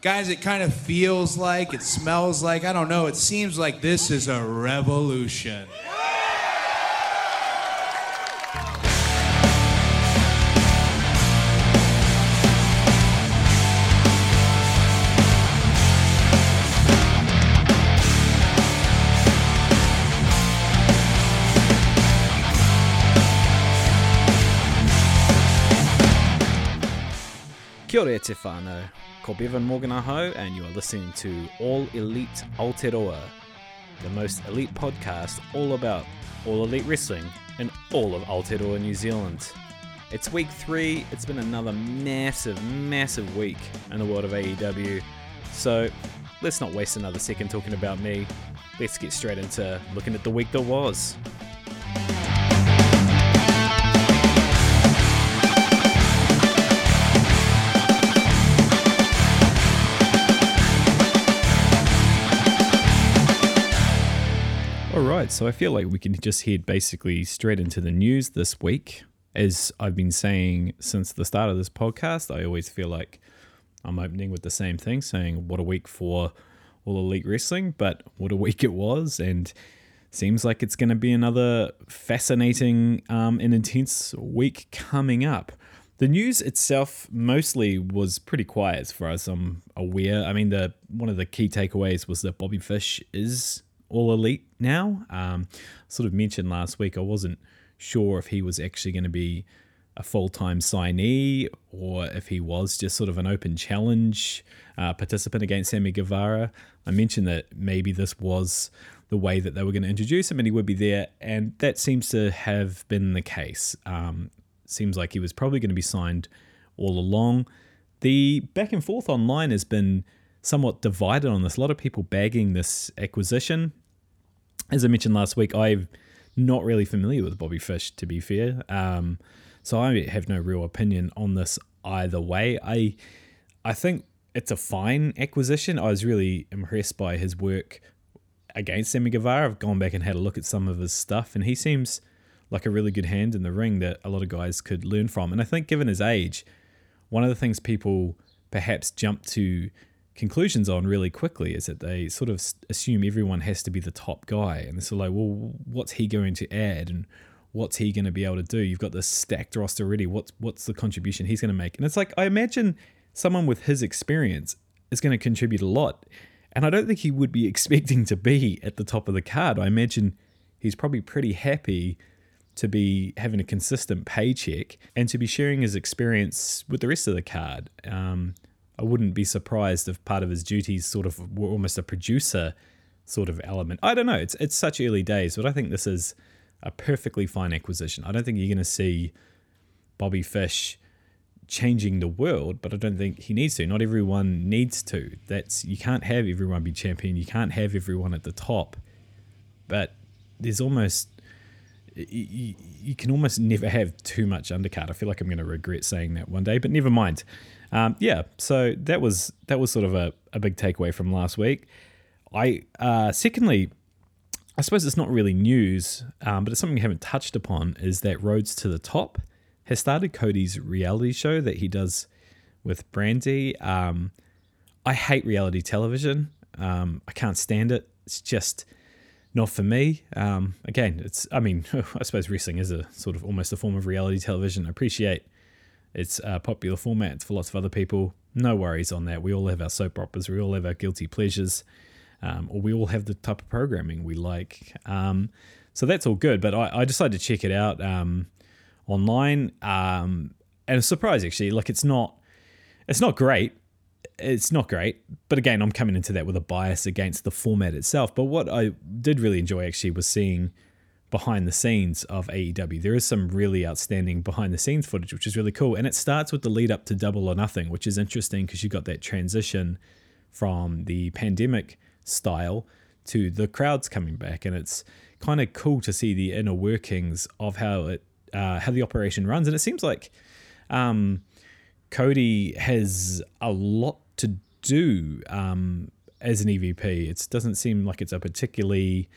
Guys, it kind of feels like, it smells like, I don't know, it seems like this is a revolution. Kia ora te whānau. Ko Bevan Morgan aho, and you are listening to All Elite Aotearoa, the most elite podcast all about all elite wrestling in all of Aotearoa, New Zealand. It's week three. It's been another massive, massive week in the world of AEW. So let's not waste another second talking about me. Let's get straight into looking at the week that was. Right, so I feel like we can just head basically straight into the news this week. As I've been saying since the start of this podcast, I always feel like I'm opening with the same thing, saying what a week for all elite wrestling, but what a week it was, and seems like it's going to be another fascinating um, and intense week coming up. The news itself mostly was pretty quiet as far as I'm aware. I mean, the one of the key takeaways was that Bobby Fish is all elite now. Um, sort of mentioned last week, I wasn't sure if he was actually going to be a full time signee or if he was just sort of an open challenge uh, participant against Sammy Guevara. I mentioned that maybe this was the way that they were going to introduce him and he would be there, and that seems to have been the case. Um, seems like he was probably going to be signed all along. The back and forth online has been somewhat divided on this. A lot of people bagging this acquisition. As I mentioned last week, I'm not really familiar with Bobby Fish, to be fair. Um, so I have no real opinion on this either way. I I think it's a fine acquisition. I was really impressed by his work against Sammy Guevara. I've gone back and had a look at some of his stuff, and he seems like a really good hand in the ring that a lot of guys could learn from. And I think, given his age, one of the things people perhaps jump to conclusions on really quickly is that they sort of assume everyone has to be the top guy. And sort like, well, what's he going to add? And what's he going to be able to do? You've got this stacked roster already. What's, what's the contribution he's going to make? And it's like, I imagine someone with his experience is going to contribute a lot. And I don't think he would be expecting to be at the top of the card. I imagine he's probably pretty happy to be having a consistent paycheck and to be sharing his experience with the rest of the card. Um, I wouldn't be surprised if part of his duties sort of were almost a producer sort of element. I don't know. It's it's such early days, but I think this is a perfectly fine acquisition. I don't think you're going to see Bobby Fish changing the world, but I don't think he needs to. Not everyone needs to. That's you can't have everyone be champion. You can't have everyone at the top. But there's almost you, you can almost never have too much undercard. I feel like I'm going to regret saying that one day, but never mind. Um, yeah, so that was that was sort of a, a big takeaway from last week. I uh, secondly, I suppose it's not really news, um, but it's something we haven't touched upon. Is that Rhodes to the Top has started Cody's reality show that he does with Brandi. Um, I hate reality television. Um, I can't stand it. It's just not for me. Um, again, it's I mean, I suppose wrestling is a sort of almost a form of reality television. I appreciate it's a popular format for lots of other people. No worries on that. We all have our soap operas. We all have our guilty pleasures, um, or we all have the type of programming we like. Um, so that's all good. But I, I, decided to check it out um, online, um, and a surprise actually. Like it's not, it's not great. It's not great, but again, I'm coming into that with a bias against the format itself. But what I did really enjoy actually was seeing behind the scenes of AEW. There is some really outstanding behind the scenes footage, which is really cool. And it starts with the lead up to Double or Nothing, which is interesting because you got that transition from the pandemic style to the crowds coming back. And it's kind of cool to see the inner workings of how it uh, how the operation runs. And it seems like um, Cody has a lot to do um, as an EVP. It doesn't seem like it's a particularly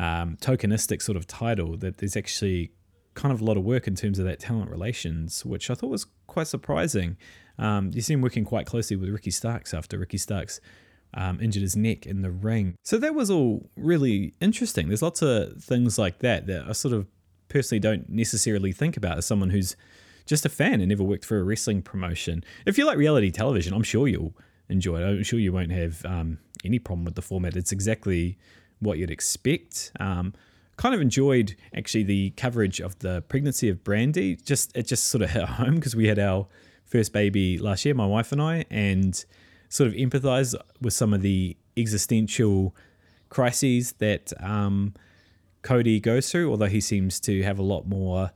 um, tokenistic sort of title that there's actually kind of a lot of work in terms of that talent relations, which I thought was quite surprising. Um, you see him working quite closely with Ricky Starks after Ricky Starks um, injured his neck in the ring. So that was all really interesting. There's lots of things like that that I sort of personally don't necessarily think about as someone who's just a fan and never worked for a wrestling promotion. If you like reality television, I'm sure you'll enjoy it. I'm sure you won't have um, any problem with the format. It's exactly what you'd expect. Um, kind of enjoyed actually the coverage of the pregnancy of Brandi. Just it just sort of hit home because we had our first baby last year, my wife and I, and sort of empathize with some of the existential crises that um, Cody goes through. Although he seems to have a lot more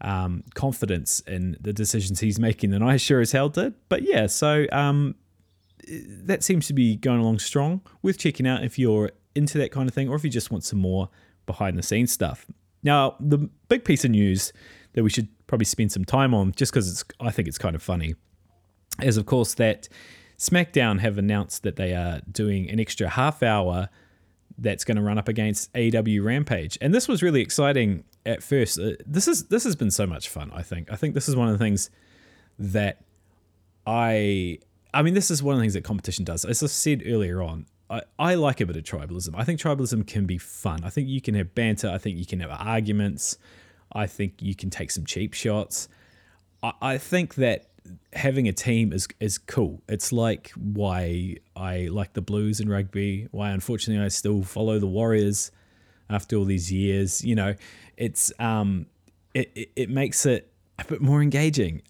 um, confidence in the decisions he's making than I sure as hell did. But yeah, so um, that seems to be going along strong. Worth checking out if you're into that kind of thing, or if you just want some more behind the scenes stuff. Now, the big piece of news that we should probably spend some time on, just because it's I think it's kind of funny, is of course that SmackDown have announced that they are doing an extra half hour that's going to run up against AEW Rampage, and this was really exciting at first. Uh, this is this has been so much fun. I think I think this is one of the things that I I mean this is one of the things that competition does. As I said earlier on, I, I like a bit of tribalism. I think tribalism can be fun. I think you can have banter. I think you can have arguments. I think you can take some cheap shots. I, I think that having a team is is cool. It's like why I like the Blues in rugby. Why unfortunately I still follow the Warriors after all these years. You know, it's um, it it, it makes it a bit more engaging.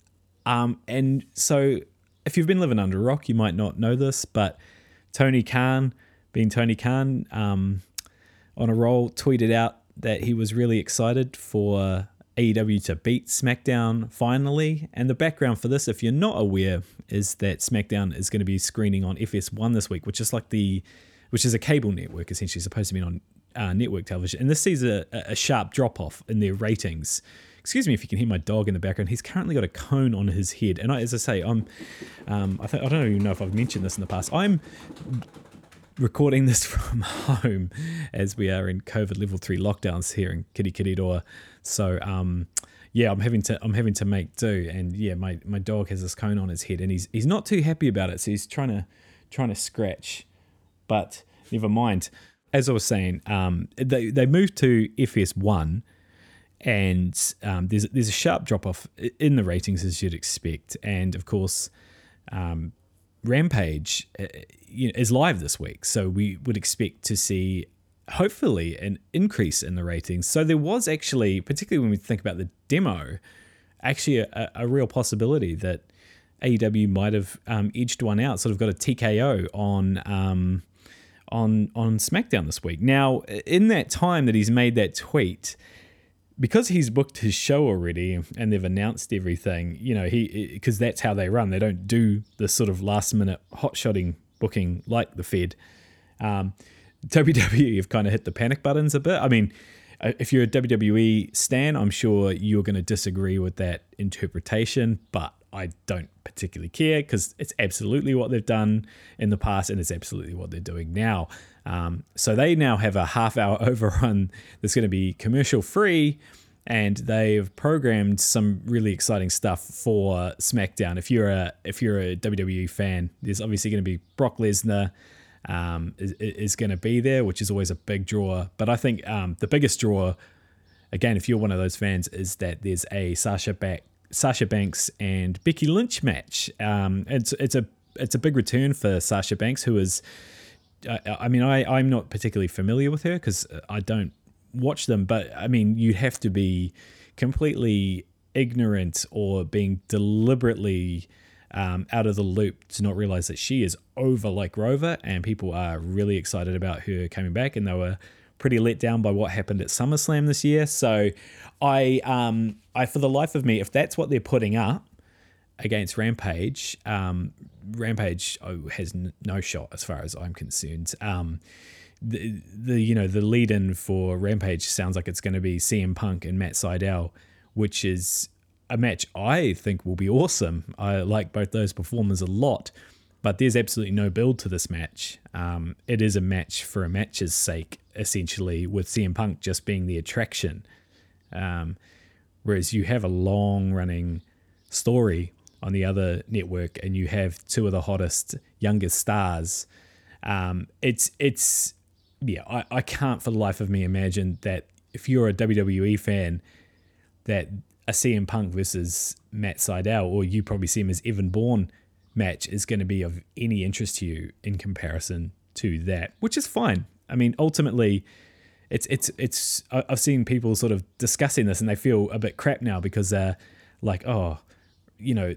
Um, and so if you've been living under a rock, you might not know this, but Tony Khan, being Tony Khan, um, on a roll, tweeted out that he was really excited for AEW to beat SmackDown finally. And the background for this, if you're not aware, is that SmackDown is going to be screening on FS1 this week, which is like the, which is a cable network essentially, supposed to be on uh, network television. And this sees a, a sharp drop off in their ratings. Excuse me if you can hear my dog in the background. He's currently got a cone on his head, and I, as I say, I'm, um, I, th- I don't even know if I've mentioned this in the past. I'm recording this from home as we are in COVID level three lockdowns here in Kirikiriroa. So um, yeah, I'm having to I'm having to make do, and yeah, my, my dog has this cone on his head, and he's he's not too happy about it, so he's trying to trying to scratch, but never mind. As I was saying, um, they they moved to FS1 and um, there's there's a sharp drop off in the ratings as you'd expect, and of course, um, Rampage uh, is live this week, so we would expect to see hopefully an increase in the ratings. So there was actually, particularly when we think about the demo, actually a, a real possibility that AEW might have um, edged one out, sort of got a TKO on. Um, on, on SmackDown this week. Now, in that time that he's made that tweet, because he's booked his show already and they've announced everything, you know, he because that's how they run. They don't do the sort of last minute hot shotting booking like the Fed. Um, WWE have kind of hit the panic buttons a bit. I mean, uh, if you're a WWE stan, I'm sure you're going to disagree with that interpretation, but I don't particularly care because it's absolutely what they've done in the past and it's absolutely what they're doing now. Um, so they now have a half hour overrun that's going to be commercial free, and they've programmed some really exciting stuff for SmackDown. If you're a if you're a WWE fan, there's obviously going to be Brock Lesnar. Um, is, is going to be there, which is always a big draw. But I think um, the biggest draw, again, if you're one of those fans, is that there's a Sasha back Sasha Banks and Becky Lynch match. Um, it's it's a it's a big return for Sasha Banks, who is I, I mean, I, I'm not particularly familiar with her because I don't watch them, but I mean, you have to be completely ignorant or being deliberately um, out of the loop to not realize that she is over like Rover, and people are really excited about her coming back, and they were pretty let down by what happened at SummerSlam this year. So, I, um, I for the life of me, if that's what they're putting up against Rampage, um, Rampage oh, has no shot as far as I'm concerned. Um, the, the you know the lead in for Rampage sounds like it's going to be CM Punk and Matt Sydal, which is a match I think will be awesome. I like both those performers a lot, but there's absolutely no build to this match. Um, it is a match for a match's sake, essentially, with CM Punk just being the attraction. Um, whereas you have a long running story on the other network and you have two of the hottest youngest stars, um, it's it's yeah, I, I can't for the life of me imagine that if you're a WWE fan, that a CM Punk versus Matt Sydal, or you probably see him as Evan Bourne match, is going to be of any interest to you in comparison to that, which is fine. I mean, ultimately, it's it's it's. I've seen people sort of discussing this, and they feel a bit crap now because they're like, oh, you know,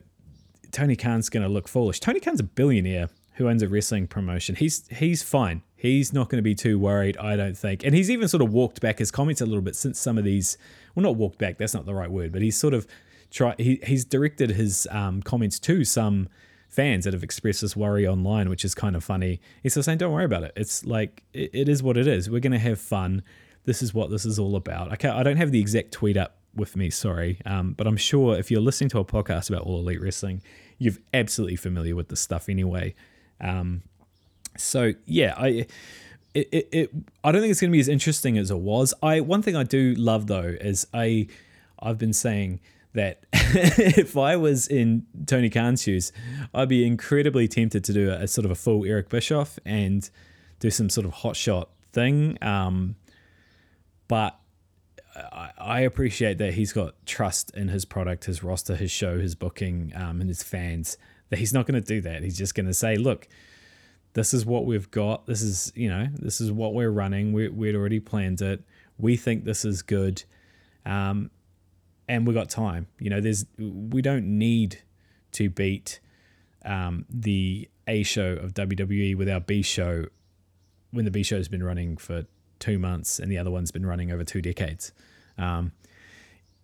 Tony Khan's going to look foolish. Tony Khan's a billionaire who owns a wrestling promotion. He's he's fine. He's not going to be too worried, I don't think. And he's even sort of walked back his comments a little bit since some of these. Well, not walked back. That's not the right word, but he's sort of try. He, he's directed his um, comments to some fans that have expressed this worry online, which is kind of funny. He's still saying, "Don't worry about it. It's like it, it is what it is. We're going to have fun. This is what this is all about." I I don't have the exact tweet up with me, sorry, um, but I'm sure if you're listening to a podcast about all elite wrestling, you're absolutely familiar with this stuff anyway. Um, so yeah, I. It, it, it, I don't think it's going to be as interesting as it was. I one thing I do love though is I I've been saying that if I was in Tony Khan's shoes, I'd be incredibly tempted to do a, a, sort of a full Eric Bischoff and do some sort of hot shot thing. Um, but I, I, appreciate that he's got trust in his product, his roster, his show, his booking, um, and his fans. That he's not going to do that. He's just going to say, "Look, this is what we've got. This is you know, this is what we're running. We we'd already planned it. We think this is good." Um, and we got time. You know, there's we don't need to beat um, the A show of WWE with our B show when the B show has been running for two months and the other one's been running over two decades. Um,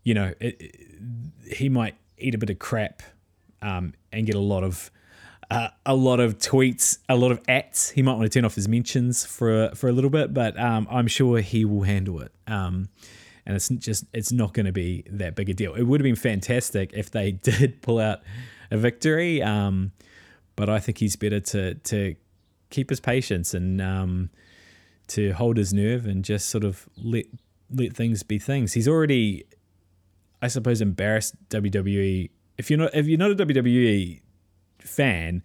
you know, it, it, he might eat a bit of crap um, and get a lot of uh, a lot of tweets, a lot of ats. He might want to turn off his mentions for a, for a little bit, but um, I'm sure he will handle it. Um, and it's just it's not going to be that big a deal. It would have been fantastic if they did pull out a victory, um, but I think he's better to to keep his patience and um, to hold his nerve and just sort of let let things be things. He's already, I suppose, embarrassed WWE. If you're not if you're not a WWE fan,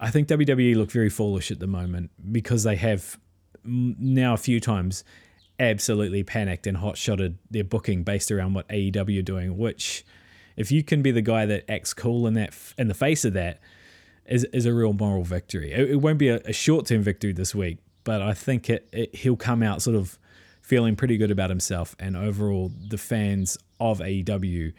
I think WWE look very foolish at the moment because they have now a few times absolutely panicked and hot shotted their booking based around what AEW are doing. Which, if you can be the guy that acts cool in that in the face of that, is is a real moral victory. It, it won't be a, a short term victory this week, but I think it, it he'll come out sort of feeling pretty good about himself, and overall the fans of AEW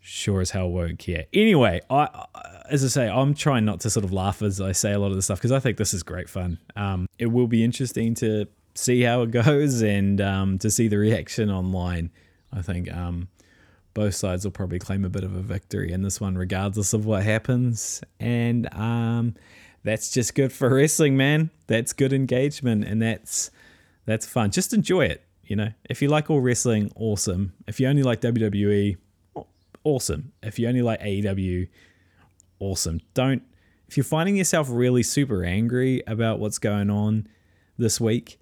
sure as hell won't care. Anyway, I as I say, I'm trying not to sort of laugh as I say a lot of the stuff because I think this is great fun. Um, it will be interesting to see how it goes and um, to see the reaction online. I think um, both sides will probably claim a bit of a victory in this one, regardless of what happens. And um, that's just good for wrestling, man. That's good engagement, and that's that's fun. Just enjoy it. You know, if you like all wrestling, awesome. If you only like WWE, awesome. If you only like AEW, awesome. Don't. If you're finding yourself really super angry about what's going on this week,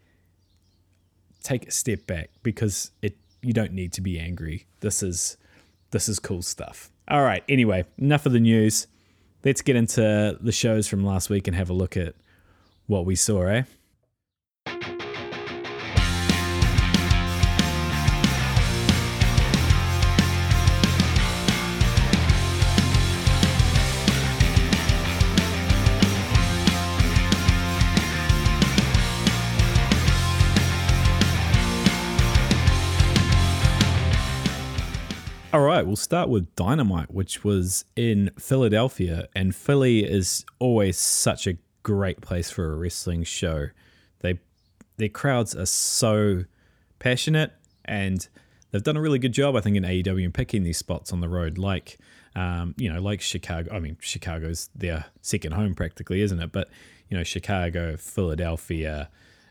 take a step back because it you don't need to be angry. This is this is cool stuff. All right, anyway, enough of the news. Let's get into the shows from last week and have a look at what we saw, eh? All right, we'll start with Dynamite, which was in Philadelphia, and Philly is always such a great place for a wrestling show. They their crowds are so passionate, and they've done a really good job, I think, in AEW in picking these spots on the road, like um, you know, like Chicago. I mean, Chicago's their second home practically, isn't it? But you know, Chicago, Philadelphia.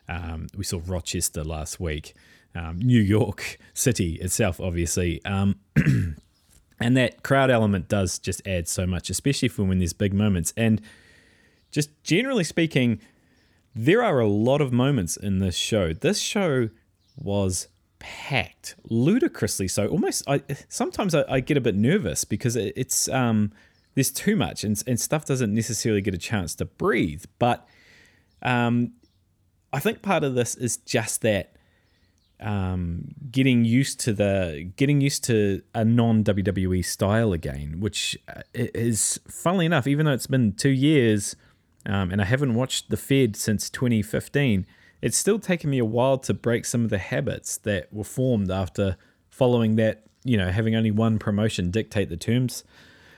Um, we saw Rochester last week um, New York City itself, obviously. Um, and that crowd element does just add so much, especially for when there's big moments. And just generally speaking, there are a lot of moments in this show. This show was packed, ludicrously so. Almost, I sometimes I, I get a bit nervous because it, it's um, there's too much and, and stuff doesn't necessarily get a chance to breathe. But um, I think part of this is just that um, getting used to the getting used to a non WWE style again, which uh, is funnily enough, even though it's been two years um, and I haven't watched the Fed since 2015, it's still taken me a while to break some of the habits that were formed after following that, you know, having only one promotion dictate the terms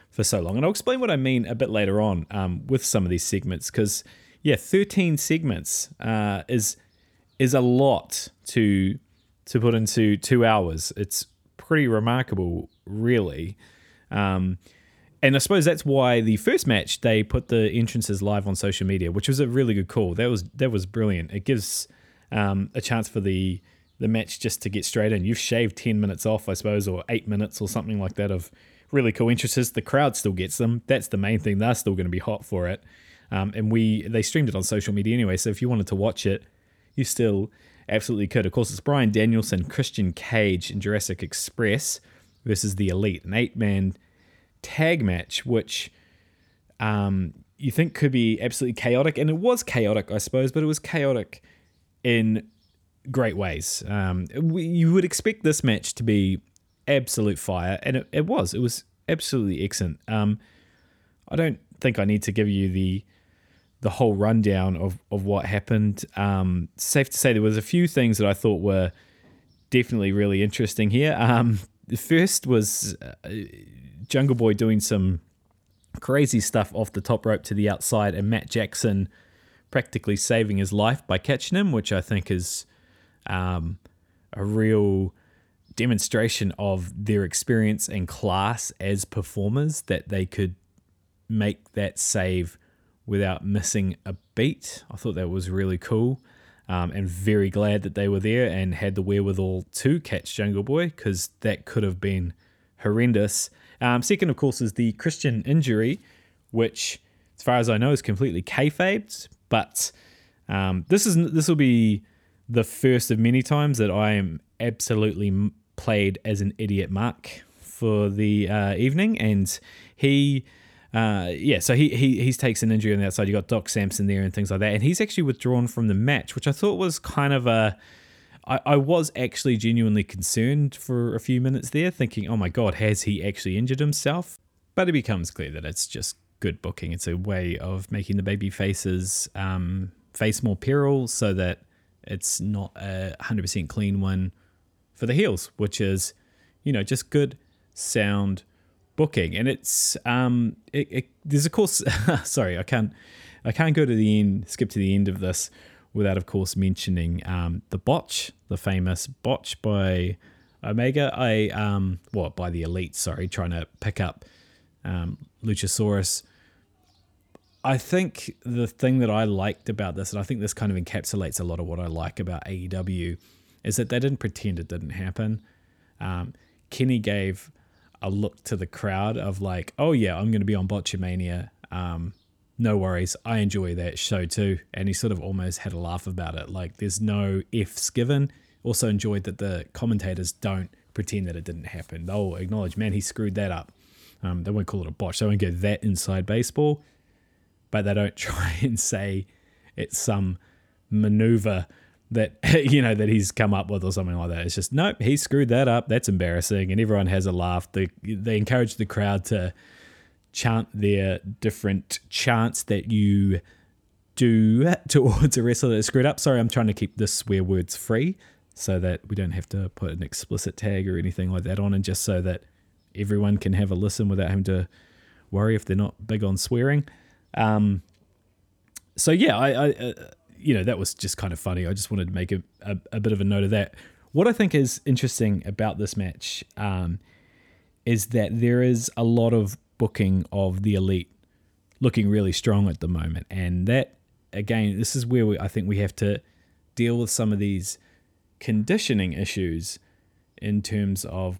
for so long. And I'll explain what I mean a bit later on um, with some of these segments because, yeah, 13 segments uh, is is a lot to to put into two hours. It's pretty remarkable, really. Um, and I suppose that's why the first match they put the entrances live on social media, which was a really good call. That was that was brilliant. It gives um, a chance for the the match just to get straight in. You've shaved ten minutes off, I suppose, or eight minutes or something like that of really cool entrances. The crowd still gets them. That's the main thing. They're still going to be hot for it. Um, and we they streamed it on social media anyway. So if you wanted to watch it, you still absolutely could. Of course, it's Bryan Danielson, Christian Cage, and Jurassic Express versus the Elite, an eight man tag match, which um, you think could be absolutely chaotic. And it was chaotic, I suppose, but it was chaotic in great ways. Um, we, you would expect this match to be absolute fire, and it, it was. It was absolutely excellent. Um, I don't think I need to give you the the whole rundown of, of what happened. Um, safe to say there was a few things that I thought were definitely really interesting here. Um, the first was uh, Jungle Boy doing some crazy stuff off the top rope to the outside, and Matt Jackson practically saving his life by catching him, which I think is um, a real demonstration of their experience and class as performers that they could make that save without missing a beat. I thought that was really cool. Um, and very glad that they were there and had the wherewithal to catch Jungle Boy because that could have been horrendous. Um, second, of course, is the Christian injury, which, as far as I know, is completely kayfabed. But um, this is this will be the first of many times that I am absolutely played as an idiot Mark for the uh, evening, and he uh, yeah, so he, he he takes an injury on the outside. You got Doc Sampson there and things like that, and he's actually withdrawn from the match, which I thought was kind of a. I, I was actually genuinely concerned for a few minutes there, thinking, "Oh my God, has he actually injured himself?" But it becomes clear that it's just good booking. It's a way of making the baby faces um, face more peril, so that it's not a hundred percent clean one for the heels, which is, you know, just good sound booking, and it's um, it, it, there's of course, sorry, I can't, I can't go to the end, skip to the end of this without, of course, mentioning um, the botch, the famous botch by Omega. I um, what well, by the Elite, sorry, trying to pick up um, Luchasaurus. I think the thing that I liked about this, and I think this kind of encapsulates a lot of what I like about AEW, is that they didn't pretend it didn't happen. Um, Kenny gave a look to the crowd of like, oh yeah, I'm going to be on Botchamania. Um, no worries, I enjoy that show too. And he sort of almost had a laugh about it. Like, there's no ifs given. Also enjoyed that the commentators don't pretend that it didn't happen. They'll acknowledge, man, he screwed that up. Um, they won't call it a botch. They won't go that inside baseball, but they don't try and say it's some maneuver that you know that he's come up with or something like that. It's just nope, he screwed that up. That's embarrassing, and everyone has a laugh. They they encourage the crowd to chant their different chants that you do towards a wrestler that's screwed up. Sorry, I'm trying to keep the swear words free so that we don't have to put an explicit tag or anything like that on, and just so that everyone can have a listen without having to worry if they're not big on swearing. Um, so yeah, I, I uh, you know, that was just kind of funny. I just wanted to make a, a, a bit of a note of that. What I think is interesting about this match um, is that there is a lot of booking of the elite looking really strong at the moment. And that, again, this is where we, I think we have to deal with some of these conditioning issues in terms of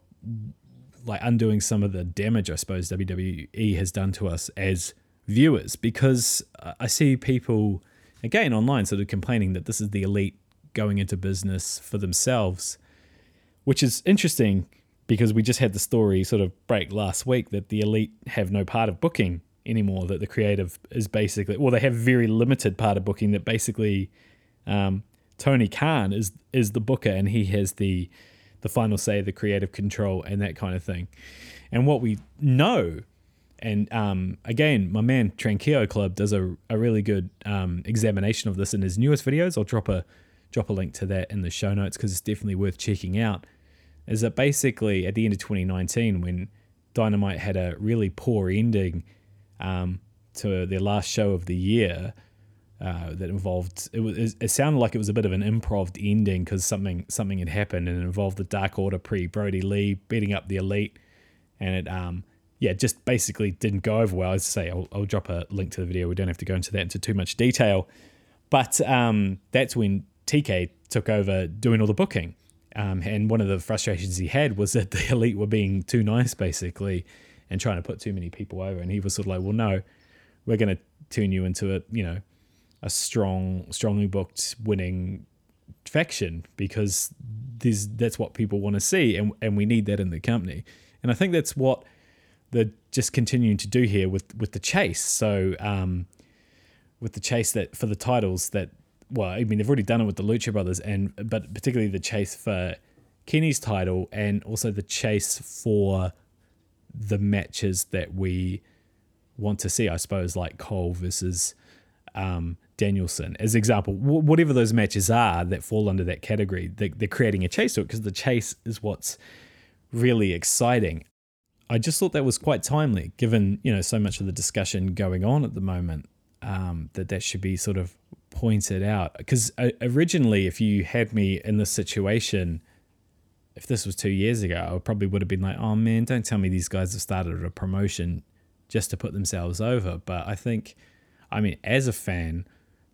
like undoing some of the damage I suppose WWE has done to us as viewers because I see people again online sort of complaining that this is the elite going into business for themselves, which is interesting because we just had the story sort of break last week that the elite have no part of booking anymore. That the creative is basically, well, they have very limited part of booking. That basically, um, Tony Khan is is the booker and he has the the final say, the creative control, and that kind of thing. And what we know, and um, again, my man Tranquillo Club does a, a really good um, examination of this in his newest videos. I'll drop a drop a link to that in the show notes because it's definitely worth checking out. Is that basically at the end of 2019 when Dynamite had a really poor ending um, to their last show of the year, uh, that involved it was it sounded like it was a bit of an improv ending because something something had happened and it involved the Dark Order pre Brodie Lee beating up the Elite, and it um yeah just basically didn't go over well. As I say, I'll, I'll drop a link to the video. We don't have to go into that into too much detail, but um that's when TK took over doing all the booking. Um, and one of the frustrations he had was that the elite were being too nice, basically, and trying to put too many people over. And he was sort of like, "Well, no, we're going to turn you into a, you know, a strong, strongly booked winning faction because there's that's what people want to see, and and we need that in the company. And I think that's what they're just continuing to do here with with the chase. So um, with the chase that for the titles that well, I mean they've already done it with the Lucha Brothers, and but particularly the chase for Kenny's title, and also the chase for the matches that we want to see. I suppose like Cole versus um, Danielson as example, whatever those matches are that fall under that category, they, they're creating a chase to it because the chase is what's really exciting. I just thought that was quite timely, given you know so much of the discussion going on at the moment. Um, that that should be sort of pointed out because uh, originally, if you had me in this situation, if this was two years ago, I probably would have been like, "Oh man, don't tell me these guys have started a promotion just to put themselves over." But I think, I mean, as a fan,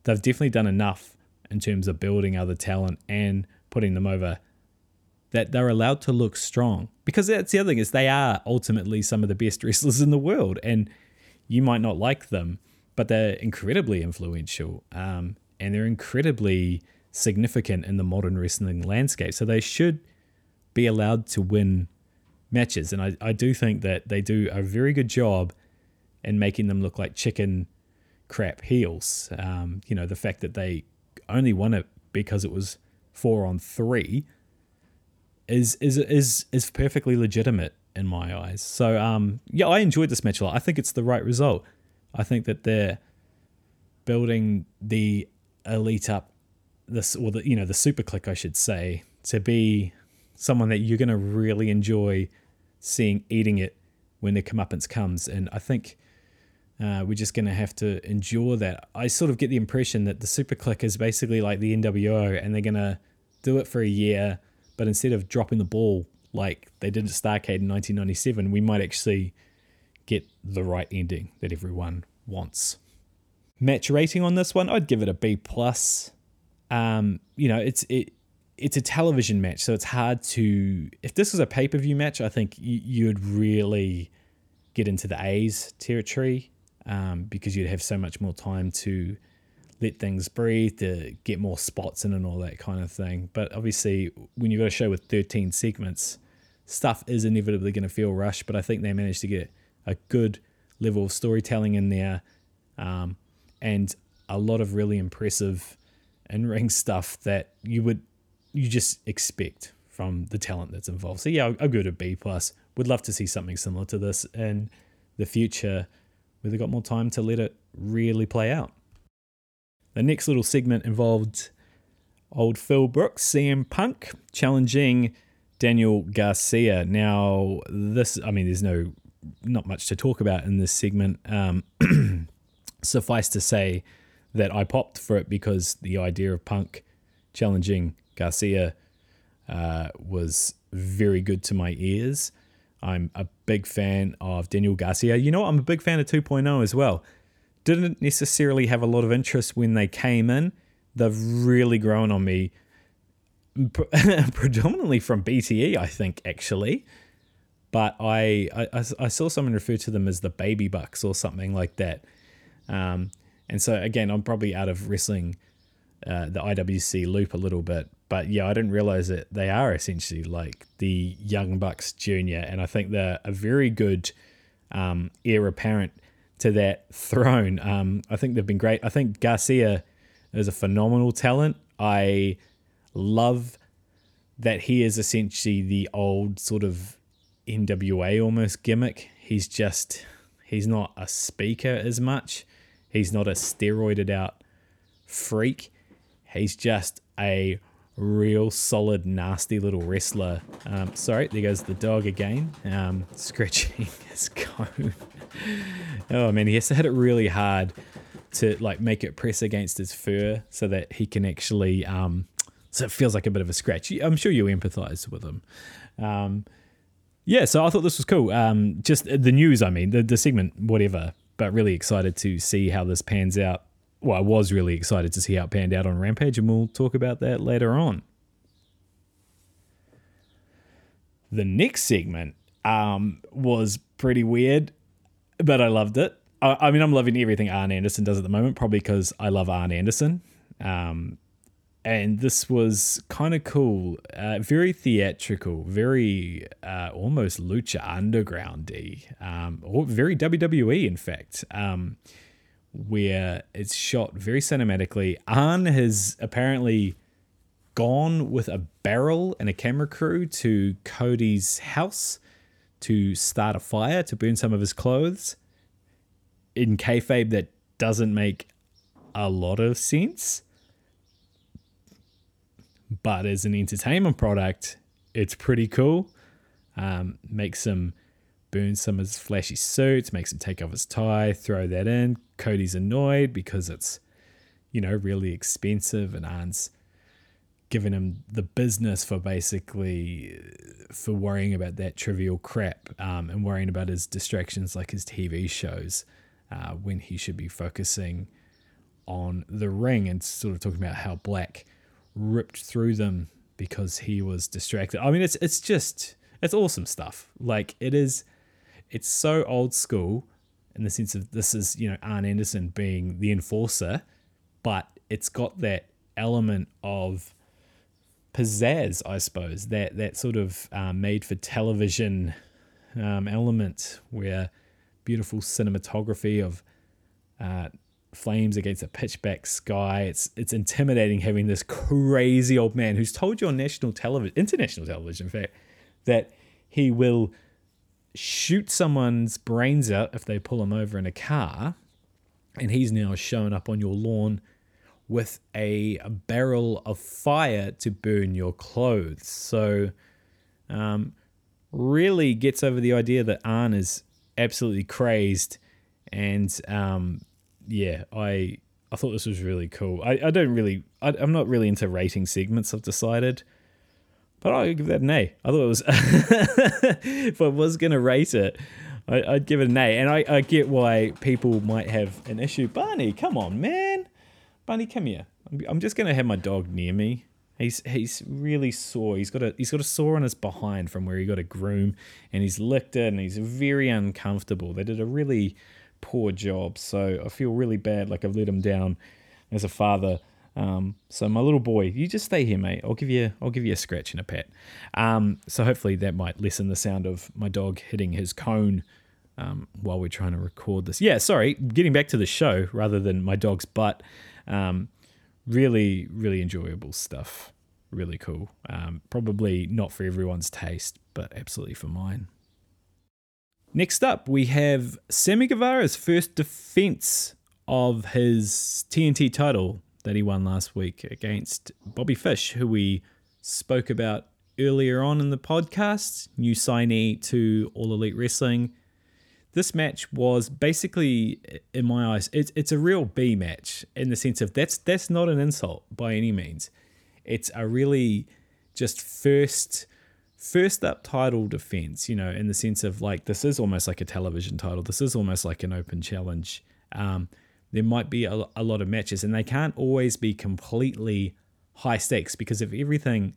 they've definitely done enough in terms of building other talent and putting them over that they're allowed to look strong because that's the other thing is they are ultimately some of the best wrestlers in the world and you might not like them but they're incredibly influential um, and they're incredibly significant in the modern wrestling landscape so they should be allowed to win matches and I, I do think that they do a very good job in making them look like chicken crap heels. Um, you know, the fact that they only won it because it was four on three is is is is perfectly legitimate in my eyes. So um, yeah, I enjoyed this match a lot. I think it's the right result. I think that they're building the elite up this or the you know the super click I should say to be someone that you're to really enjoy seeing eating it when their comeuppance comes and I think uh, we're just going to have to endure that. I sort of get the impression that the Super Click is basically like the NWO, and they're going to do it for a year, but instead of dropping the ball like they did at Starcade in 1997, we might actually get the right ending that everyone wants. Match rating on this one, I'd give it a B plus. Um, you know, it's it it's a television match, so it's hard to. If this was a pay per view match, I think you'd really get into the A's territory um, because you'd have so much more time to let things breathe, to get more spots in and all that kind of thing. But obviously, when you've got a show with 13 segments, stuff is inevitably going to feel rushed. But I think they managed to get a good level of storytelling in there um, and a lot of really impressive in ring stuff that you would you just expect from the talent that's involved. So yeah, I'll, I'll go to B plus. Would love to see something similar to this in the future where they got more time to let it really play out. The next little segment involved old Phil Brooks, CM Punk, challenging Daniel Garcia. Now, this, I mean, there's no, not much to talk about in this segment. Um, suffice to say that I popped for it because the idea of Punk challenging Garcia uh, was very good to my ears. I'm a big fan of Daniel Garcia. You know what? I'm a big fan of 2.0 as well. Didn't necessarily have a lot of interest when they came in. They've really grown on me, predominantly from BTE, I think, actually. But I, I, I saw someone refer to them as the baby bucks or something like that. Um, and so, again, I'm probably out of wrestling uh, the IWC loop a little bit. but yeah, I didn't realize that they are essentially like the Young Bucks Junior, and I think they're a very good um, heir apparent to that throne. Um, I think they've been great. I think Garcia is a phenomenal talent. I love that he is essentially the old sort of NWA almost gimmick. He's just he's not a speaker as much. He's not a steroided out freak. He's just a real solid, nasty little wrestler. Um, sorry, there goes the dog again, um, scratching his cone. Oh man, he has to hit it really hard to like make it press against his fur so that he can actually. Um, so it feels like a bit of a scratch. I'm sure you empathize with him. Um, yeah, so I thought this was cool. Um, just the news, I mean, the, the segment, whatever, but really excited to see how this pans out well, I was really excited to see how it panned out on Rampage, and we'll talk about that later on. The next segment um, was pretty weird, but I loved it. I, I, mean, I'm loving everything Arn Anderson does at the moment, probably because I love Arn Anderson. Um, and this was kind of cool, uh, very theatrical, very uh, almost lucha undergroundy, um, or very WWE, in fact. Um, where it's shot very cinematically. Arn has apparently gone with a barrel and a camera crew to Cody's house to start a fire to burn some of his clothes. In kayfabe, that doesn't make a lot of sense. But as an entertainment product, it's pretty cool. Um, makes some burn some of his flashy suits, makes him take off his tie, throw that in. Cody's annoyed because it's, you know, really expensive and Arn's giving him the business for basically for worrying about that trivial crap um, and worrying about his distractions like his TV shows uh, when he should be focusing on the ring and sort of talking about how Black ripped through them because he was distracted. I mean, it's it's just it's awesome stuff. Like it is it's so old school in the sense of this is you know Arn Anderson being the enforcer, but it's got that element of pizzazz, I suppose that that sort of um, made for television um, element where beautiful cinematography of uh, flames against a pitch black sky. It's it's intimidating having this crazy old man who's told you on national television, international television, in fact, that he will shoot someone's brains out if they pull him over in a car, and he's now showing up on your lawn with a, a barrel of fire to burn your clothes. So, um, really gets over the idea that Arn is absolutely crazed, and um, yeah, I I thought this was really cool. I, I don't really I, I'm not really into rating segments. I've decided. But I'll give that an A. I thought it was, if I was going to rate it, I, would give it an A. And I, I get why people might have an issue. Barney, come on, man. Barney, come here. I'm, just to have my dog near me. He's he's really sore. He's got a he's got a sore on his behind from where he got a groom, and he's licked it, and he's very uncomfortable. They did a really poor job, so I feel really bad. Like I've let him down as a father um, so my little boy, you just stay here, mate. I'll give you, I'll give you a scratch and a pat. Um, so hopefully that might lessen the sound of my dog hitting his cone um, while we're trying to record this. Yeah, sorry. Getting back to the show rather than my dog's butt. Um, really, really enjoyable stuff. Really cool. Um, probably not for everyone's taste, but absolutely for mine. Next up, we have Sammy Guevara's first defense of his TNT title that he won last week against Bobby Fish, who we spoke about earlier on in the podcast, new signee to All Elite Wrestling. This match was basically, in my eyes, it's it's a real B match in the sense of that's that's not an insult by any means. It's a really just first first up title defense, you know, in the sense of like this is almost like a television title. This is almost like an open challenge. Um, there might be a, a lot of matches, and they can't always be completely high stakes because if everything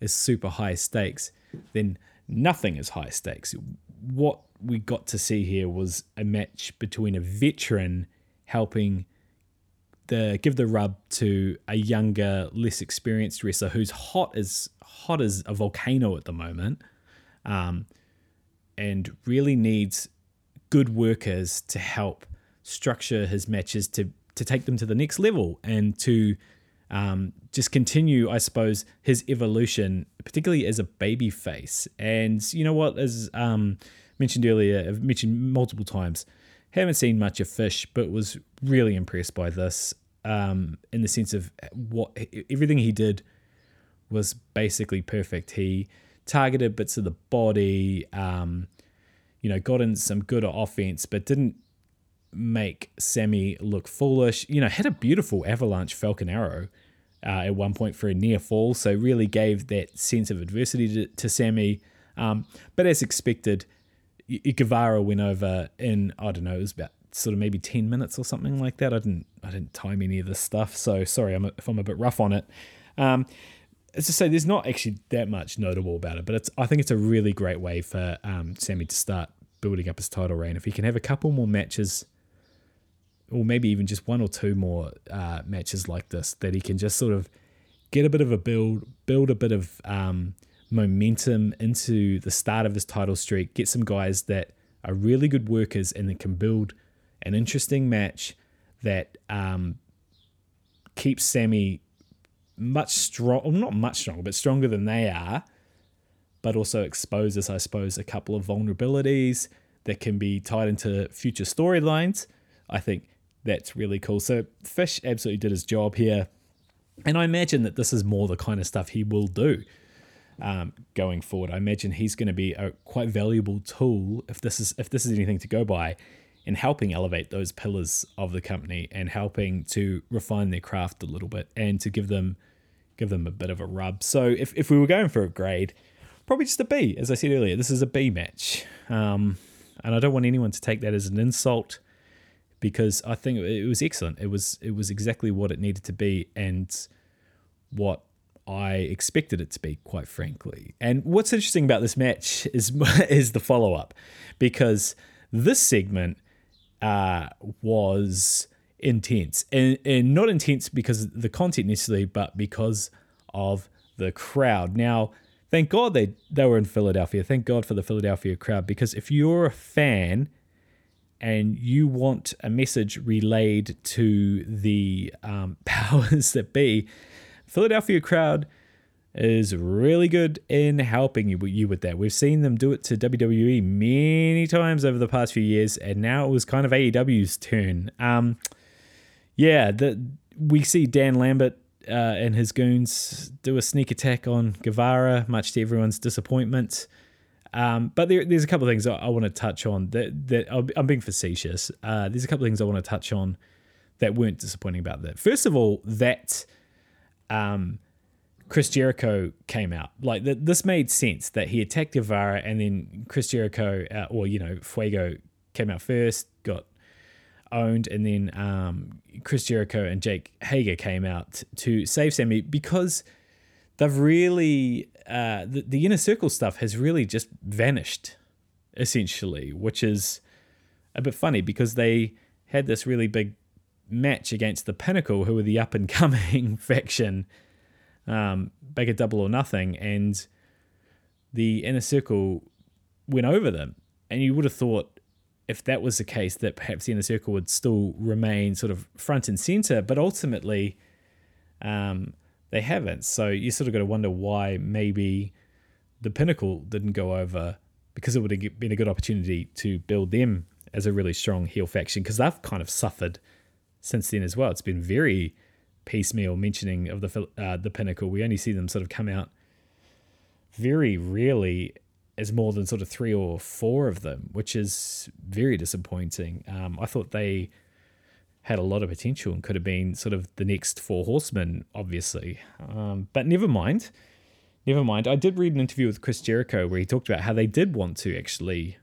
is super high stakes, then nothing is high stakes. What we got to see here was a match between a veteran helping the give the rub to a younger, less experienced wrestler who's hot as hot as a volcano at the moment, um, and really needs good workers to help structure his matches to to take them to the next level and to um, just continue, I suppose, his evolution, particularly as a baby face. And you know what, as um, mentioned earlier, I've mentioned multiple times, haven't seen much of Fish, but was really impressed by this um, in the sense of what everything he did was basically perfect. He targeted bits of the body, um, you know, got in some good offense, but didn't make Sammy look foolish. You know, had a beautiful avalanche Falcon Arrow uh, at one point for a near fall, so really gave that sense of adversity to, to Sammy. Um, but as expected, Guevara went over in I don't know, it was about sort of maybe ten minutes or something like that. I didn't I didn't time any of this stuff, so sorry I'm a, if I'm a bit rough on it. Um, as I say, there's not actually that much notable about it, but it's I think it's a really great way for um, Sammy to start building up his title reign. If he can have a couple more matches or maybe even just one or two more uh, matches like this that he can just sort of get a bit of a build, build a bit of um, momentum into the start of his title streak, get some guys that are really good workers and then can build an interesting match that um, keeps Sammy much strong, well, not much stronger, but stronger than they are, but also exposes, I suppose, a couple of vulnerabilities that can be tied into future storylines. I think that's really cool. So Fish absolutely did his job here, and I imagine that this is more the kind of stuff he will do um, going forward. I imagine he's going to be a quite valuable tool if this is if this is anything to go by in helping elevate those pillars of the company and helping to refine their craft a little bit and to give them give them a bit of a rub. So if, if we were going for a grade, probably just a B. As I said earlier, this is a B match. Um, and I don't want anyone to take that as an insult because I think it was excellent. It was it was exactly what it needed to be and what I expected it to be, quite frankly. And what's interesting about this match is is the follow up, because this segment uh, was intense and, and not intense because of the content necessarily, but because of the crowd. Now, thank God they they were in Philadelphia. Thank God for the Philadelphia crowd because if you're a fan and you want a message relayed to the um, powers that be, Philadelphia crowd is really good in helping you, you with that. We've seen them do it to WWE many times over the past few years, and now it was kind of AEW's turn. Um, yeah, the, we see Dan Lambert uh, and his goons do a sneak attack on Guevara, much to everyone's disappointment. Um, but there, there's a couple of things I, I want to touch on that, that I'm being facetious. Uh, there's a couple of things I want to touch on that weren't disappointing about that. First of all, that um, Chris Jericho came out. Like that, this made sense that he attacked Guevara and then Chris Jericho, uh, or you know, Fuego came out first, got owned, and then um, Chris Jericho and Jake Hager came out to save Sammy because they've really uh, the, the inner circle stuff has really just vanished, essentially, which is a bit funny because they had this really big match against the Pinnacle, who were the up and coming faction um, back at Double or Nothing, and the inner circle went over them. And you would have thought if that was the case, that perhaps the inner circle would still remain sort of front and center, but ultimately, um, they haven't. So you sort of got to wonder why maybe the Pinnacle didn't go over because it would have been a good opportunity to build them as a really strong heel faction because they've kind of suffered since then as well. It's been very piecemeal mentioning of the uh, the Pinnacle. We only see them sort of come out very rarely as more than sort of three or four of them, which is very disappointing. Um, I thought they had a lot of potential and could have been sort of the next Four Horsemen, obviously. Um, but never mind. Never mind. I did read an interview with Chris Jericho where he talked about how they did want to actually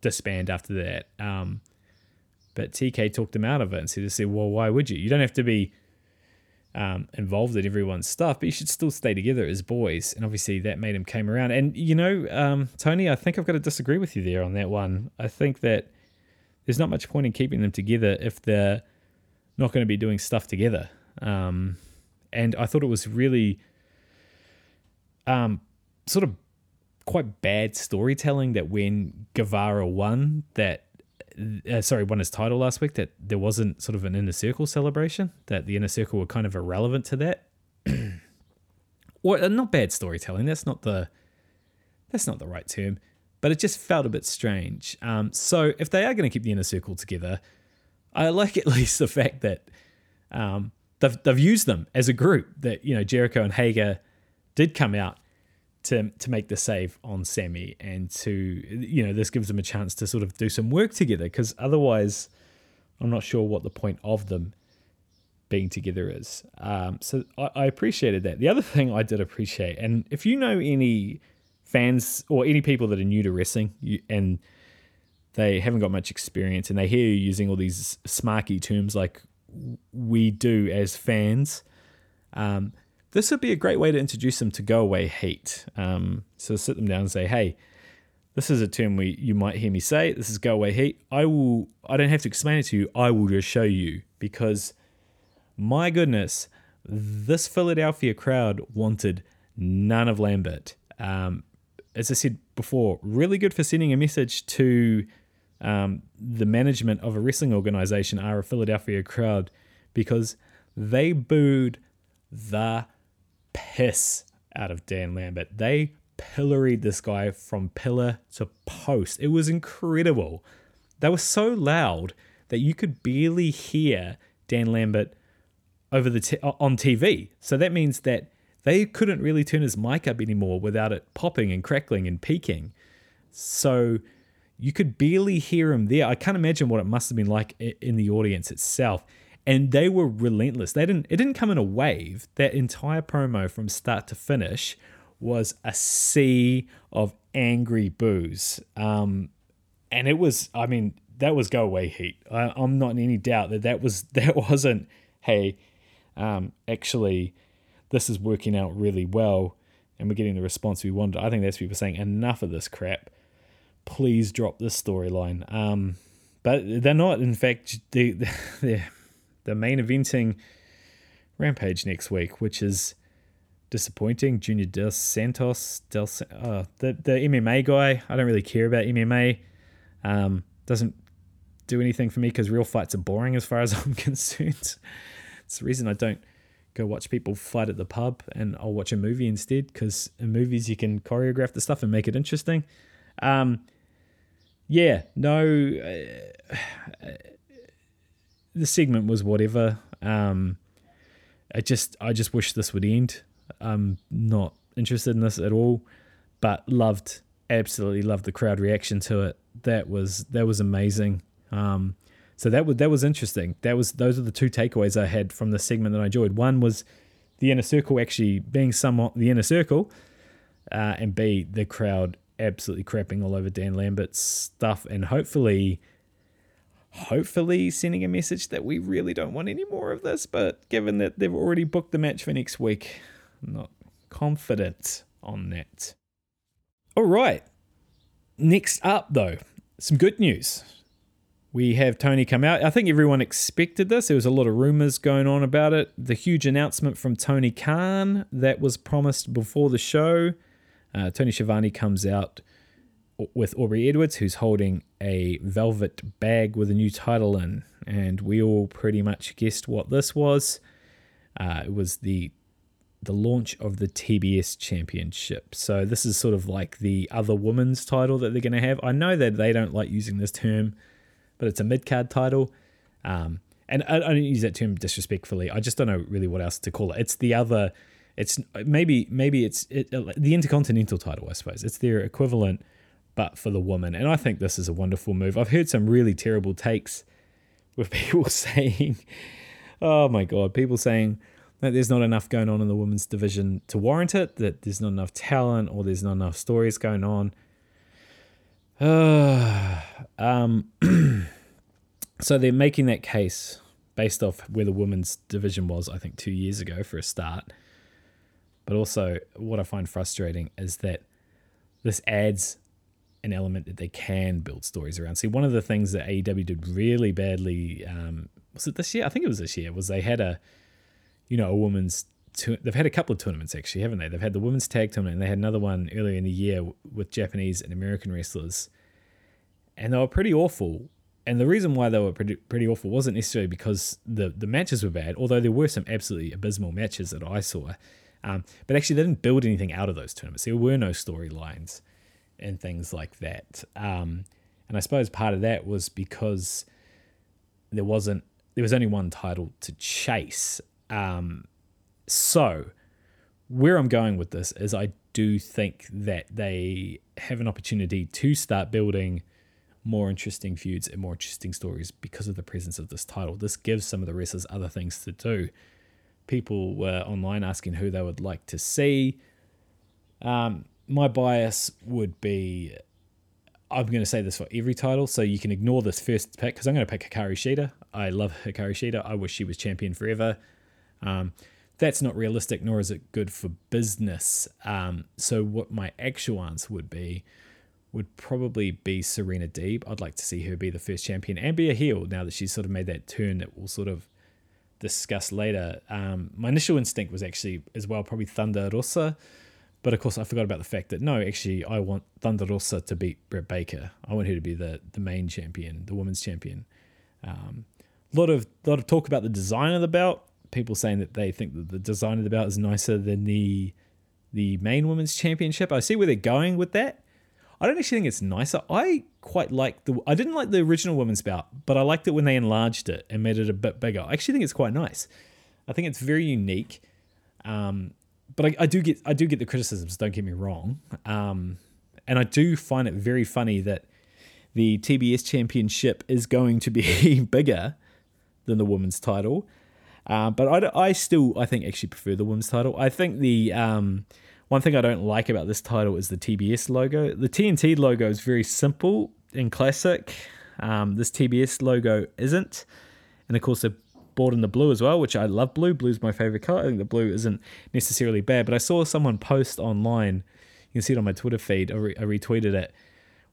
disband after that. Um, but TK talked him out of it and said, said, well, why would you? You don't have to be um, involved in everyone's stuff, but you should still stay together as boys. And obviously that made him came around. And, you know, um, Tony, I think I've got to disagree with you there on that one. I think that there's not much point in keeping them together if they're not going to be doing stuff together. Um, and I thought it was really um, sort of quite bad storytelling that when Guevara won that uh, sorry won his title last week that there wasn't sort of an inner circle celebration that the inner circle were kind of irrelevant to that or uh, not bad storytelling that's not the that's not the right term but it just felt a bit strange um, so if they are going to keep the inner circle together I like at least the fact that um, they've, they've used them as a group that you know Jericho and Hager did come out to to make the save on Sammy and to you know this gives them a chance to sort of do some work together because otherwise I'm not sure what the point of them being together is. Um, so I, I appreciated that. The other thing I did appreciate, and if you know any fans or any people that are new to wrestling you, and they haven't got much experience and they hear you using all these smarky terms like we do as fans, um, this would be a great way to introduce them to go away heat. Um, so sit them down and say, hey, this is a term we you might hear me say. This is go away heat. I will. I don't have to explain it to you. I will just show you because, my goodness, this Philadelphia crowd wanted none of Lambert. Um, as I said before, really good for sending a message to um, the management of a wrestling organization are a Philadelphia crowd because they booed the piss out of Dan Lambert. They pilloried this guy from pillar to post. It was incredible. They were so loud that you could barely hear Dan Lambert over the t- on TV. So that means that they couldn't really turn his mic up anymore without it popping and crackling and peaking. So you could barely hear him there. I can't imagine what it must have been like in the audience itself and they were relentless. They didn't it didn't come in a wave. That entire promo from start to finish was a sea of angry boos. Um, and it was, I mean, that was go away heat. I, am not in any doubt that that was that wasn't. Hey, um, actually, this is working out really well, and we're getting the response we wanted. I think that's people saying enough of this crap. Please drop this storyline. Um, but they're not. In fact, they, they're the main eventing Rampage next week, which is disappointing. Junior Dos Santos, Del, uh, the the MMA guy. I don't really care about MMA. Um, doesn't do anything for me because real fights are boring as far as I'm concerned. it's the reason I don't go watch people fight at the pub and I'll watch a movie instead because in movies you can choreograph the stuff and make it interesting. Um, yeah, no. Uh, the segment was whatever. Um, I just I just wish this would end. I'm not interested in this at all, but loved absolutely loved the crowd reaction to it. That was that was amazing. Um, so that was that was interesting. That was those are the two takeaways I had from the segment that I enjoyed. One was the inner circle actually being somewhat the inner circle, uh, and B the crowd absolutely crapping all over Dan Lambert's stuff, and hopefully hopefully sending a message that we really don't want any more of this. But given that they've already booked the match for next week, I'm not confident on that. All right. Next up, though, some good news. We have Tony come out. I think everyone expected this. There was a lot of rumors going on about it. The huge announcement from Tony Khan that was promised before the show. Uh, Tony Schiavone comes out with Aubrey Edwards, who's holding a velvet bag with a new title in. And we all pretty much guessed what this was. Uh, it was the the launch of the TBS Championship. So this is sort of like the other women's title that they're going to have. I know that they don't like using this term, but it's a mid card title. Um, and I, I don't use that term disrespectfully. I just don't know really what else to call it. It's the other. It's maybe maybe it's it, the intercontinental title. I suppose it's their equivalent but for the woman. And I think this is a wonderful move. I've heard some really terrible takes with people saying, oh my God, people saying that there's not enough going on in the women's division to warrant it, that there's not enough talent or there's not enough stories going on. Uh, um, so they're making that case based off where the women's division was, I think, two years ago for a start. But also, what I find frustrating is that this adds an element that they can build stories around. See, one of the things that AEW did really badly um, was it this year? I think it was this year. Was they had a, you know, a women's. They've had a couple of tournaments actually, haven't they? They've had the women's tag tournament, and they had another one earlier in the year with Japanese and American wrestlers, and they were pretty awful. And the reason why they were pretty pretty awful wasn't necessarily because the the matches were bad, although there were some absolutely abysmal matches that I saw. Um, but actually, they didn't build anything out of those tournaments. There were no storylines and things like that. Um, and I suppose part of that was because there wasn't there was only one title to chase. Um, so where I'm going with this is I do think that they have an opportunity to start building more interesting feuds and more interesting stories because of the presence of this title. This gives some of the wrestlers other things to do. People were online asking who they would like to see. Um, my bias would be I'm going to say this for every title, so you can ignore this first pick because I'm going to pick Hikaru Shida. I love Hikaru Shida. I wish she was champion forever. Um, that's not realistic, nor is it good for business. Um, so, what my actual answer would be would probably be Serena Deeb. I'd like to see her be the first champion and be a heel now that she's sort of made that turn that we'll sort of discuss later. Um, my initial instinct was actually as well probably Thunder Rosa but of course, I forgot about the fact that no, actually, I want Thunder Rosa to beat Britt Baker. I want her to be the the main champion, the women's champion. A um, lot of lot of talk about the design of the belt. People saying that they think that the design of the belt is nicer than the the main women's championship. I see where they're going with that. I don't actually think it's nicer. I quite like the. I didn't like the original woman's belt, but I liked it when they enlarged it and made it a bit bigger. I actually think it's quite nice. I think it's very unique. Um, but I, I, do get I do get the criticisms. Don't get me wrong, um, and I do find it very funny that the TBS Championship is going to be bigger than the women's title. Uh, but I, I still I think actually prefer the women's title. I think the um, one thing I don't like about this title is the TBS logo. The TNT logo is very simple and classic. Um, this TBS logo isn't, and of course the bought in the blue as well, which I love blue. Blue's my favorite color. I think the blue isn't necessarily bad, but I saw someone post online. You can see it on my Twitter feed. I, re- I retweeted it,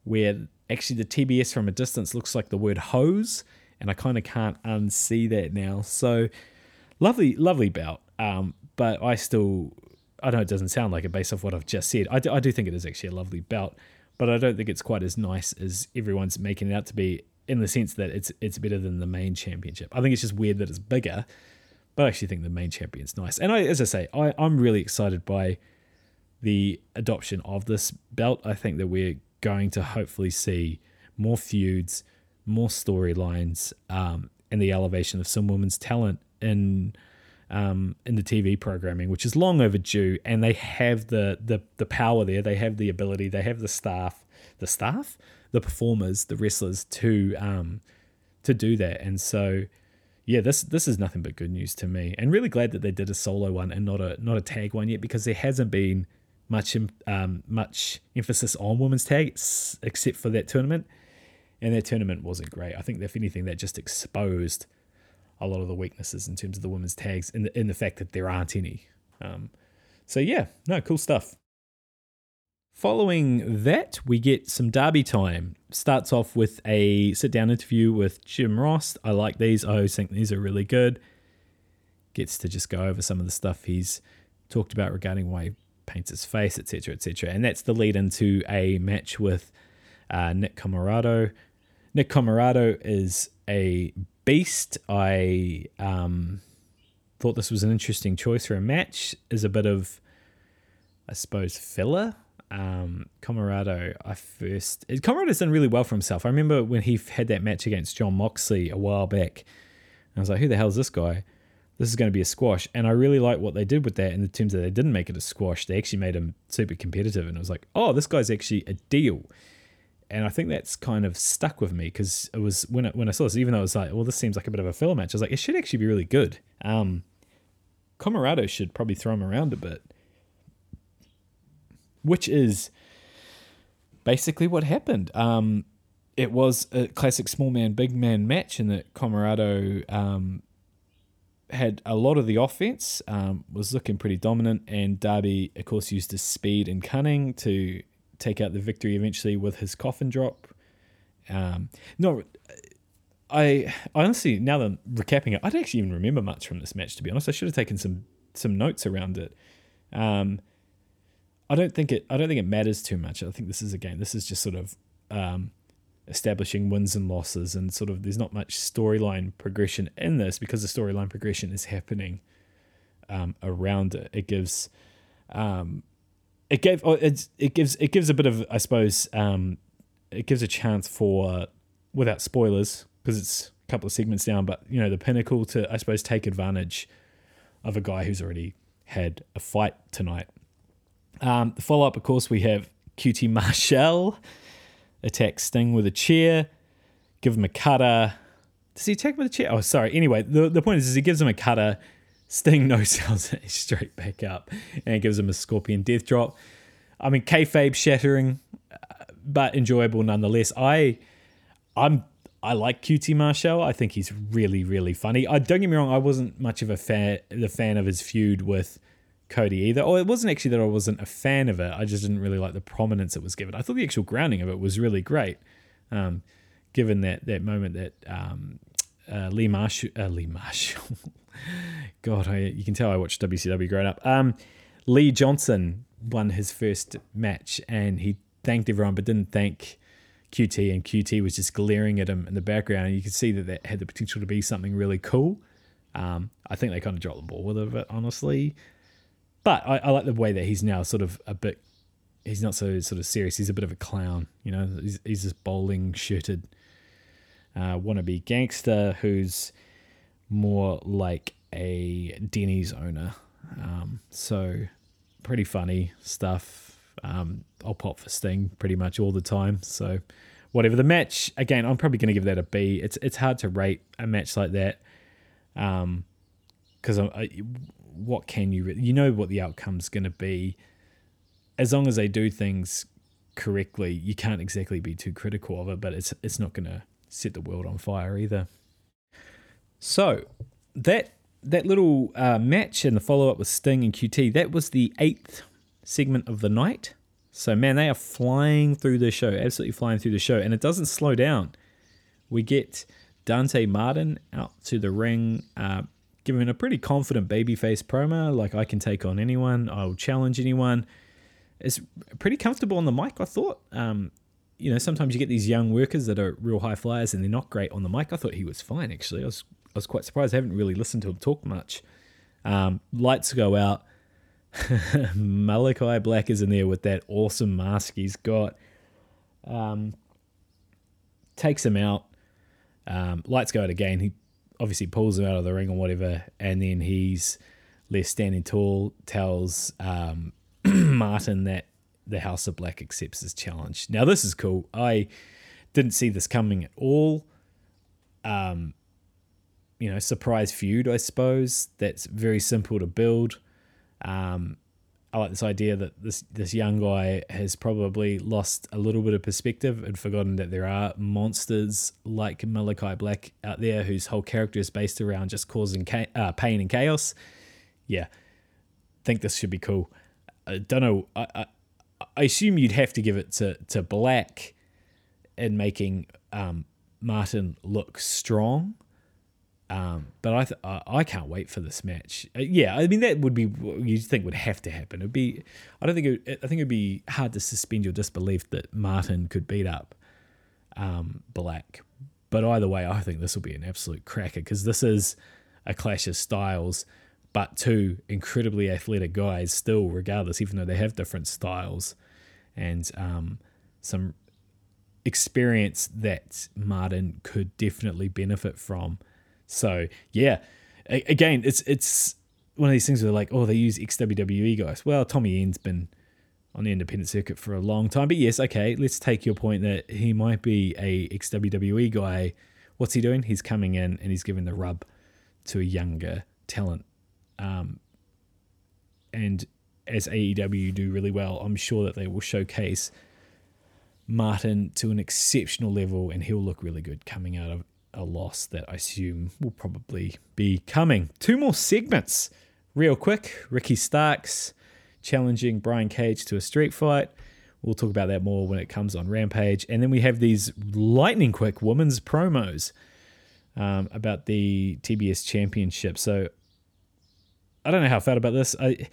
where actually the TBS from a distance looks like the word hose, and I kind of can't unsee that now. So lovely, lovely bout. Um, but I still, I know it doesn't sound like it based off what I've just said. I do, I do think it is actually a lovely belt, but I don't think it's quite as nice as everyone's making it out to be in the sense that it's it's better than the main championship. I think it's just weird that it's bigger, but I actually think the main champion's nice. And I, as I say, I, I'm really excited by the adoption of this belt. I think that we're going to hopefully see more feuds, more storylines, um, and the elevation of some women's talent in um, in the TV programming, which is long overdue. And they have the the the power there. They have the ability. They have the staff. The staff the performers, the wrestlers to um, to do that. And so, yeah, this this is nothing but good news to me, and really glad that they did a solo one and not a not a tag one yet because there hasn't been much um, much emphasis on women's tag except for that tournament, and that tournament wasn't great. I think if anything, that just exposed a lot of the weaknesses in terms of the women's tags in the in the fact that there aren't any. Um, so yeah, no, cool stuff. Following that, we get some Darby time. Starts off with a sit down interview with Jim Ross. I like these, I always think these are really good. Gets to just go over some of the stuff he's talked about regarding why he paints his face, etc., etc. And that's the lead into a match with uh, Nick Comoroto. Nick Comoroto is a beast. I um, thought this was an interesting choice for a match. Is a bit of, I suppose, filler um, Comoroto, I first Comoroto's done really well for himself. I remember when he had that match against John Moxley a while back. I was like, who the hell is this guy? This is going to be a squash. And I really like what they did with that in the terms that they didn't make it a squash. They actually made him super competitive. And it was like, oh, this guy's actually a deal. And I think that's kind of stuck with me because it was when I, when I saw this, even though it was like, well, this seems like a bit of a filler match, I was like, it should actually be really good. Um, Comoroto should probably throw him around a bit which is basically what happened. Um, it was a classic small man, big man match in that Comoroto um, had a lot of the offense, um, was looking pretty dominant, and Darby, of course, used his speed and cunning to take out the victory eventually with his coffin drop. Um, no, I honestly now that I'm recapping it, I don't actually even remember much from this match. To be honest, I should have taken some some notes around it. Um, I don't think it. I don't think it matters too much. I think this is a game. This is just sort of um, establishing wins and losses, and sort of there's not much storyline progression in this because the storyline progression is happening um, around it. It gives, um, it gave, oh, it gives, it gives a bit of, I suppose, um, it gives a chance for, without spoilers, because it's a couple of segments down, but you know the pinnacle to, I suppose, take advantage of a guy who's already had a fight tonight. Um, the follow up, of course, we have QT Marshall attack Sting with a chair, give him a cutter. Does he attack with a chair? Oh, sorry. Anyway, the, the point is, is he gives him a cutter. Sting no sells it straight back up and gives him a scorpion death drop. I mean, kayfabe shattering, uh, but enjoyable nonetheless. I, I'm, I like QT Marshall. I think he's really, really funny. I don't get me wrong. I wasn't much of a fan, the fan of his feud with Cody either. Or it wasn't actually that I wasn't a fan of it. I just didn't really like the prominence it was given. I thought the actual grounding of it was really great, um, given that that moment that um, uh, Lee Marshall, uh, Lee Marshall, God, I, you can tell I watched WCW growing up. Um, Lee Johnson won his first match, and he thanked everyone, but didn't thank QT, and QT was just glaring at him in the background, and you could see that that had the potential to be something really cool. Um, I think they kind of dropped the ball with it, honestly. But I, I, like the way that he's now sort of a bit. He's not so sort of serious. He's a bit of a clown, you know. He's, he's this bowling shirted uh, wannabe gangster who's more like a Denny's owner. Um, so pretty funny stuff. Um, I'll pop for Sting pretty much all the time. So whatever the match, again, I'm probably going to give that a B. It's it's hard to rate a match like that. Um, because what can you you know what the outcome's going to be as long as they do things correctly you can't exactly be too critical of it but it's it's not going to set the world on fire either so that that little uh, match and the follow up with Sting and QT that was the eighth segment of the night so man they are flying through the show absolutely flying through the show and it doesn't slow down we get Dante Martin out to the ring uh, giving a pretty confident babyface promo, like I can take on anyone, I'll challenge anyone. It's pretty comfortable on the mic, I thought. Um, you know, sometimes you get these young workers that are real high flyers and they're not great on the mic. I thought he was fine actually. I was I was quite surprised. I haven't really listened to him talk much. Um, lights go out. Malachi Black is in there with that awesome mask he's got. Um, takes him out. Um, lights go out again. He obviously pulls him out of the ring or whatever, and then he's left standing tall, tells um, Martin that the House of Black accepts his challenge. Now this is cool. I didn't see this coming at all. Um, you know, surprise feud, I suppose. That's very simple to build. Um, I like this idea that this this young guy has probably lost a little bit of perspective and forgotten that there are monsters like Malachi Black out there whose whole character is based around just causing ca- uh, pain and chaos. Yeah, think this should be cool. I don't know. I, I, I assume you'd have to give it to to Black in making um, Martin look strong um, but I th- I can't wait for this match. Uh, yeah, I mean that would be you think would have to happen. It'd be I don't think it, I think it'd be hard to suspend your disbelief that Martin could beat up um, Black. But either way, I think this will be an absolute cracker because this is a clash of styles, but two incredibly athletic guys still, regardless, even though they have different styles and um, some experience that Martin could definitely benefit from so yeah, a- again, it's it's one of these things where like, oh, they use ex WWE guys. Well, Tommy End's been on the independent circuit for a long time, but yes, okay, let's take your point that he might be a ex WWE guy. What's he doing? He's coming in and he's giving the rub to a younger talent. Um, and as AEW do really well, I'm sure that they will showcase Martin to an exceptional level and he'll look really good coming out of a loss that I assume will probably be coming. Two more segments, real quick. Ricky Starks challenging Brian Cage to a street fight. We'll talk about that more when it comes on Rampage. And then we have these lightning quick women's promos. um, about the TBS Championship. So I don't know how I felt about this. I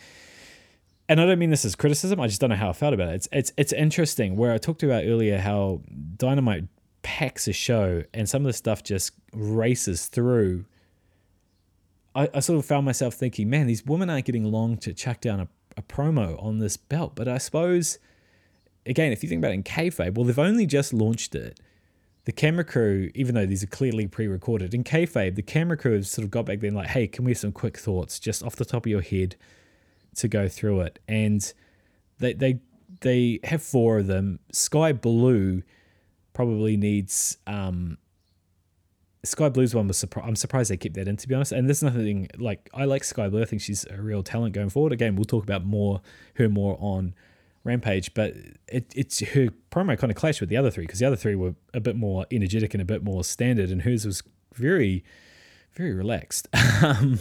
and I don't mean this as criticism. I just don't know how I felt about it. It's it's it's interesting. Where I talked about earlier how Dynamite packs a show and some of the stuff just races through. I, I sort of found myself thinking, man, these women aren't getting long to chuck down a, a promo on this belt. But I suppose, again, if you think about it in kayfabe, well, they've only just launched it. The camera crew, even though these are clearly pre-recorded, in kayfabe, the camera crew have sort of got back then like, hey, can we have some quick thoughts just off the top of your head to go through it? And they they they have four of them. Skye Blue probably needs um, Skye Blue's one was surprised. I'm surprised they kept that in, to be honest. And there's nothing like I like Skye Blue. I think she's a real talent going forward. Again, we'll talk about more her more on Rampage, but it, it's her promo kind of clashed with the other three because the other three were a bit more energetic and a bit more standard, and hers was very, very relaxed, um,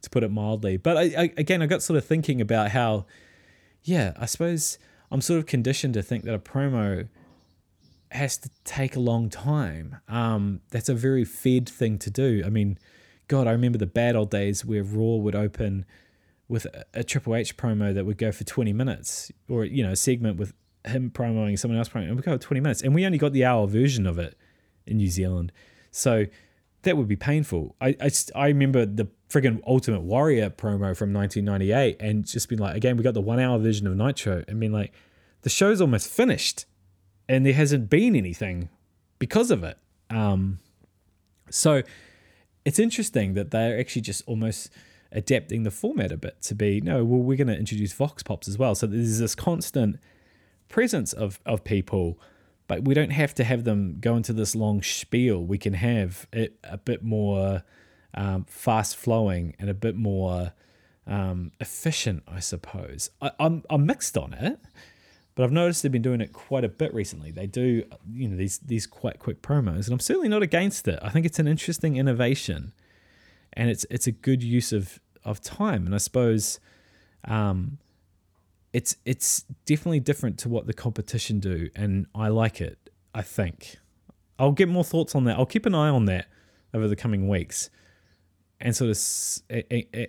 to put it mildly. But I, I again, I got sort of thinking about how, yeah, I suppose I'm sort of conditioned to think that a promo has to take a long time. Um, that's a very Fed thing to do. I mean, God, I remember the bad old days where Raw would open with a, a Triple H promo that would go for 20 minutes, or you know, a segment with him promoting someone else promoting, and we go 20 minutes, and we only got the hour version of it in New Zealand, so that would be painful. I I, I remember the friggin' Ultimate Warrior promo from 1998, and just been like, again, we got the one hour version of Nitro, and being like, the show's almost finished and there hasn't been anything because of it. Um, so it's interesting that they're actually just almost adapting the format a bit to be no, well, we're going to introduce Vox Pops as well. So there's this constant presence of, of people, but we don't have to have them go into this long spiel. We can have it a bit more um, fast flowing and a bit more um, efficient, I suppose. I, I'm, I'm mixed on it but I've noticed they've been doing it quite a bit recently. They do, you know, these these quite quick promos, and I'm certainly not against it. I think it's an interesting innovation, and it's it's a good use of of time. And I suppose, um, it's it's definitely different to what the competition do, and I like it. I think I'll get more thoughts on that. I'll keep an eye on that over the coming weeks, and sort of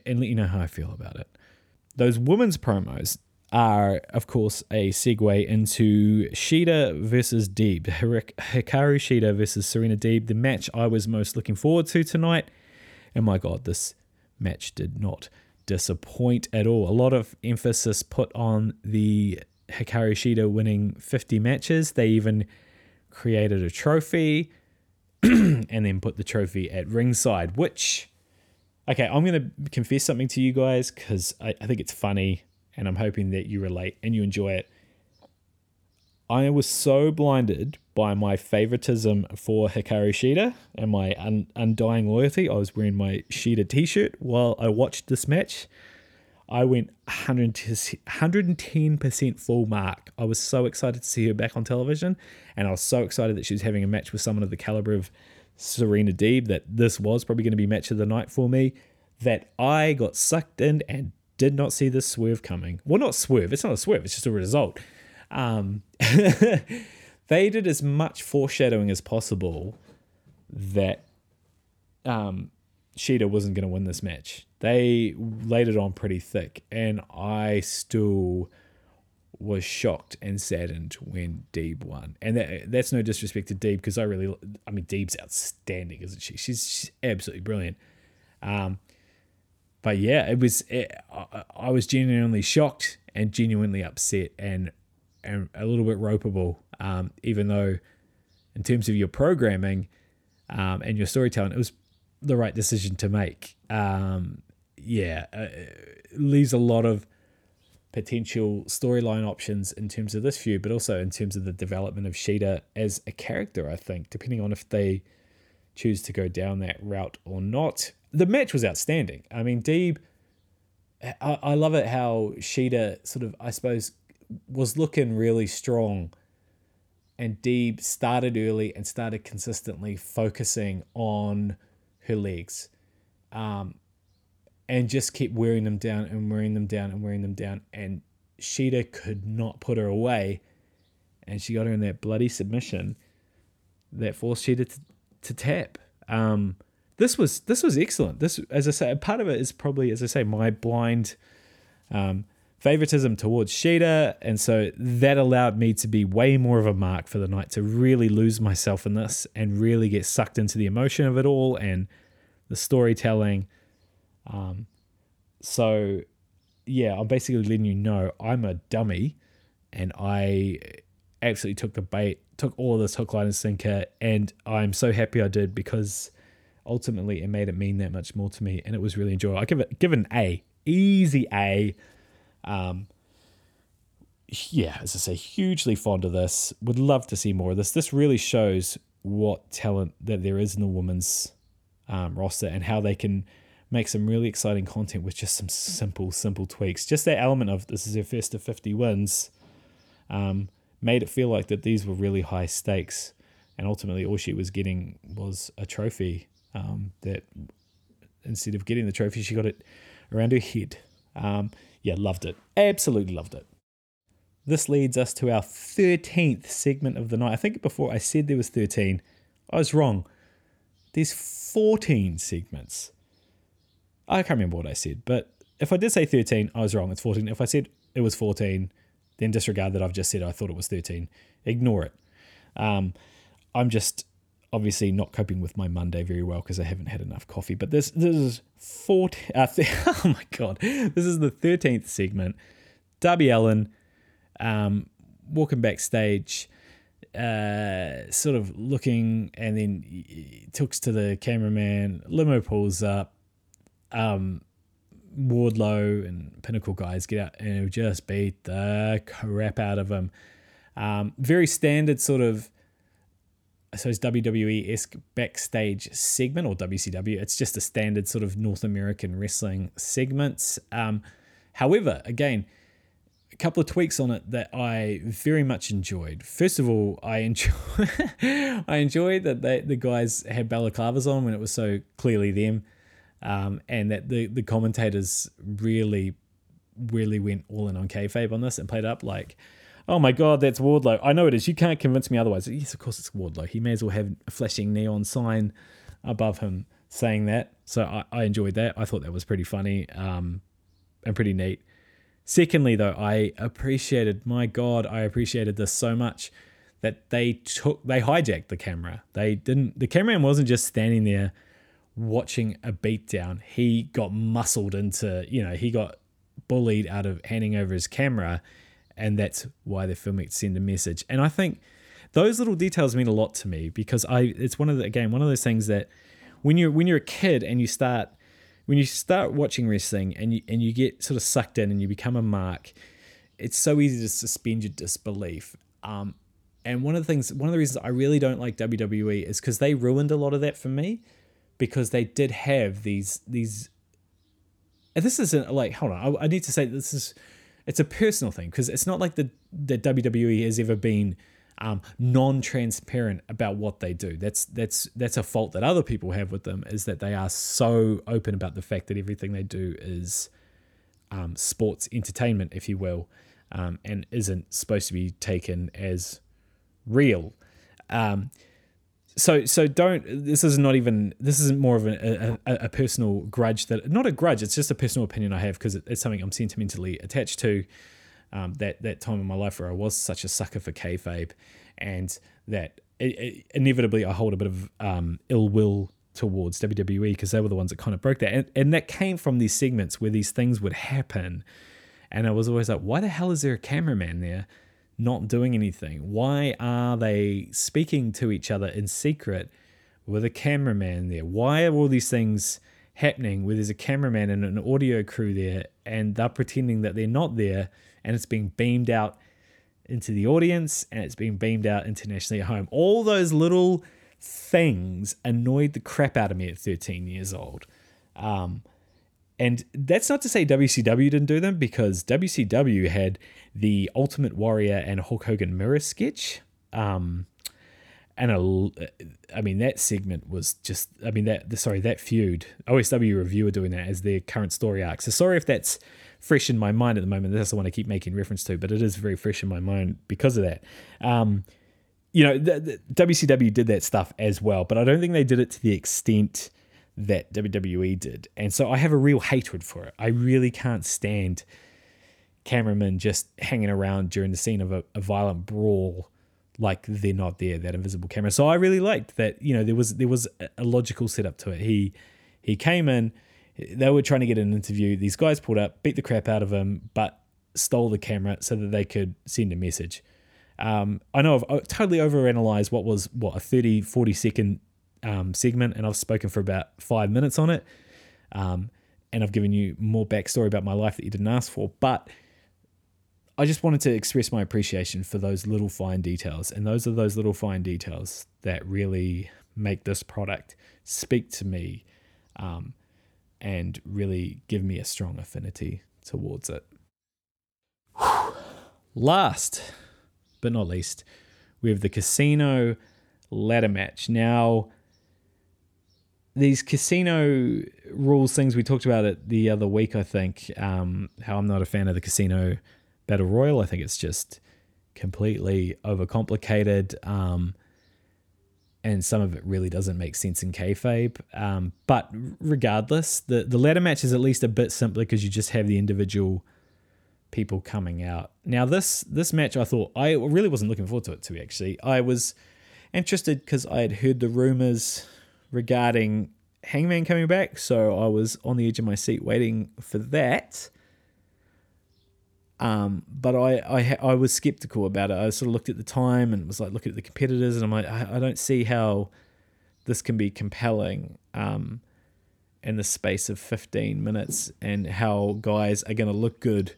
and, let you know how I feel about it. Those women's promos are, of course, a segue into Shida versus Deeb. Hikaru Shida versus Serena Deeb, the match I was most looking forward to tonight. And my God, this match did not disappoint at all. A lot of emphasis put on the Hikaru Shida winning 50 matches. They even created a trophy and then put the trophy at ringside, which, okay, I'm going to confess something to you guys because I, I think it's funny and I'm hoping that you relate and you enjoy it. I was so blinded by my favoritism for Hikaru Shida and my un- undying loyalty. I was wearing my Shida t shirt while I watched this match. I went 110% full mark. I was so excited to see her back on television, and I was so excited that she was having a match with someone of the caliber of Serena Deeb that this was probably going to be match of the night for me. That I got sucked in and did not see this swerve coming. Well, not swerve. It's not a swerve. It's just a result. Um, they did as much foreshadowing as possible that um, Shida wasn't going to win this match. They laid it on pretty thick, and I still was shocked and saddened when Deeb won. And that, that's no disrespect to Deeb because I really, I mean, Deeb's outstanding, isn't she? She's, she's absolutely brilliant. Um, but yeah, it was. It, I, I was genuinely shocked and genuinely upset and and a little bit ropeable. Um, even though, in terms of your programming um, and your storytelling, it was the right decision to make. Um, yeah, uh, leaves a lot of potential storyline options in terms of this feud, but also in terms of the development of Shida as a character. I think, depending on if they choose to go down that route or not the match was outstanding. I mean, Deeb, I, I love it how Shida sort of, I suppose, was looking really strong. And Deeb started early and started consistently focusing on her legs. Um, and just kept wearing them down and wearing them down and wearing them down. And Shida could not put her away. And she got her in that bloody submission that forced Shida to, to tap. Um, this was this was excellent. This, as I say, part of it is probably, as I say, my blind um, favoritism towards Shida, and so that allowed me to be way more of a mark for the night to really lose myself in this and really get sucked into the emotion of it all and the storytelling. Um, so yeah, I'm basically letting you know I'm a dummy, and I absolutely took the bait, took all of this hook, line, and sinker, and I'm so happy I did because ultimately it made it mean that much more to me, and it was really enjoyable. I give it give it an A, easy A. Um, yeah, as I say, hugely fond of this. Would love to see more of this. This really shows what talent that there is in the women's um, roster and how they can make some really exciting content with just some simple, simple tweaks. Just that element of this is her first of 50 wins um, made it feel like that these were really high stakes. And ultimately, all she was getting was a trophy um, that instead of getting the trophy, she got it around her head. Um, yeah, loved it. Absolutely loved it. This leads us to our 13th segment of the night. I think before I said there was 13, I was wrong. There's 14 segments. I can't remember what I said, but if I did say 13, I was wrong. It's 14. If I said it was 14, then disregard that I've just said I thought it was 13. Ignore it. Um, I'm just obviously not coping with my Monday very well because I haven't had enough coffee. But this this is 14. Uh, th- oh my god, this is the 13th segment. Darby Allin um, walking backstage, uh, sort of looking, and then talks to the cameraman. Limo pulls up um, Wardlow and Pinnacle guys get out and just beat the crap out of him. Um, very standard sort of, I suppose WWE esque backstage segment or WCW. It's just a standard sort of North American wrestling segments. Um, however, again, a couple of tweaks on it that I very much enjoyed. First of all, I enjoy I enjoyed that they, the guys had balaclavas on when it was so clearly them um, and that the the commentators really really went all in on kayfabe on this and played up like, oh my god, that's Wardlow. I know it is. You can't convince me otherwise. Yes, of course it's Wardlow. He may as well have a flashing neon sign above him saying that. So I, I enjoyed that. I thought that was pretty funny um, and pretty neat. Secondly, though, I appreciated. My God, I appreciated this so much that they took they hijacked the camera. They didn't. The cameraman wasn't just standing there watching a beatdown, he got muscled into, you know, he got bullied out of handing over his camera. And that's why the filmmakers send a message. And I think those little details mean a lot to me because I it's one of the again, one of those things that when you're when you're a kid and you start when you start watching wrestling and you and you get sort of sucked in and you become a mark, it's so easy to suspend your disbelief. Um, and one of the things, one of the reasons I really don't like WWE is because they ruined a lot of that for me because they did have these these and this isn't like hold on I, I need to say this is it's a personal thing because it's not like the the WWE has ever been um, non-transparent about what they do. That's that's that's a fault that other people have with them is that they are so open about the fact that everything they do is um, sports entertainment, if you will, um, and isn't supposed to be taken as real. So so don't this is not even this isn't more of a, a, a, personal grudge that not a grudge it's just a personal opinion i have because it's something i'm sentimentally attached to um, that that time in my life where i was such a sucker for kayfabe and that it, it, inevitably i hold a bit of um, ill will towards wwe because they were the ones that kind of broke that. And, and that came from these segments where these things would happen. And i was always like why the hell is there a cameraman there not doing anything? Why are they speaking to each other in secret with a cameraman there? Why are all these things happening where there's a cameraman and an audio crew there and they're pretending that they're not there and it's being beamed out into the audience and it's being beamed out internationally at home? All those little things annoyed the crap out of me at 13 years old. Um, and that's not to say WCW didn't do them because WCW had the Ultimate Warrior and Hulk Hogan mirror sketch. Um, and a, I mean that segment was just I mean that sorry that feud OSW reviewer doing that as their current story arc. So sorry if that's fresh in my mind at the moment. That's the one I keep making reference to, but it is very fresh in my mind because of that. Um, you know, the, the WCW did that stuff as well, but I don't think they did it to the extent that WWE did. And so I have a real hatred for it. I really can't stand cameramen just hanging around during the scene of a, a violent brawl like they're not there that invisible camera so i really liked that you know there was there was a logical setup to it he he came in they were trying to get an interview these guys pulled up beat the crap out of him but stole the camera so that they could send a message um, i know i've totally overanalyzed what was what a 30 40 second um, segment and i've spoken for about five minutes on it um, and i've given you more backstory about my life that you didn't ask for but I just wanted to express my appreciation for those little fine details. And those are those little fine details that really make this product speak to me um, and really give me a strong affinity towards it. Last but not least, we have the casino ladder match. Now, these casino rules things we talked about it the other week, I think. Um, how I'm not a fan of the casino Battle Royal. I think it's just completely overcomplicated. Um, and some of it really doesn't make sense in kayfabe. Um, but regardless, the, the ladder match is at least a bit simpler because you just have the individual people coming out. Now this this match I thought I really wasn't looking forward to it to actually. I was interested because I had heard the rumors regarding Hangman coming back, so I was on the edge of my seat waiting for that. Um, but I, I I was skeptical about it. I sort of looked at the time and was like looking at the competitors, and I'm like, I, I don't see how this can be compelling um, in the space of 15 minutes, and how guys are going to look good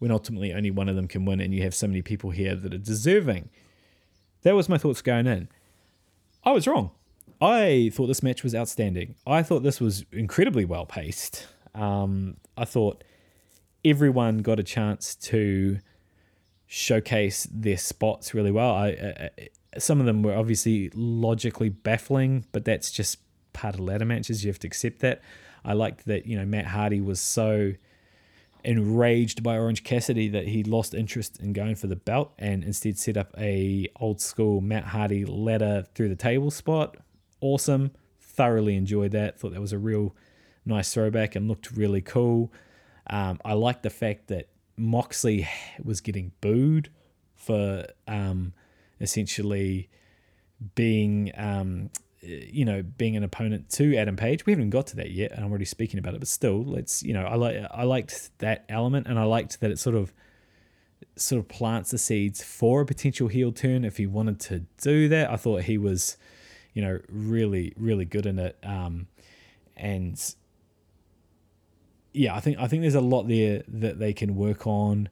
when ultimately only one of them can win, and you have so many people here that are deserving. That was my thoughts going in. I was wrong. I thought this match was outstanding. I thought this was incredibly well paced. Um, I thought everyone got a chance to showcase their spots really well. I, some of them were obviously logically baffling, but that's just part of ladder matches. You have to accept that. I liked that you know Matt Hardy was so enraged by Orange Cassidy that he lost interest in going for the belt and instead set up a old school Matt Hardy ladder through the table spot. Awesome. Thoroughly enjoyed that. Thought that was a real nice throwback and looked really cool. Um, I like the fact that Moxley was getting booed for um, essentially being, um, you know, being an opponent to Adam Page. We haven't got to that yet, and I'm already speaking about it. But still, let's, you know, I like I liked that element, and I liked that it sort of sort of plants the seeds for a potential heel turn if he wanted to do that. I thought he was, you know, really really good in it. Um, and yeah, I think I think there's a lot there that they can work on.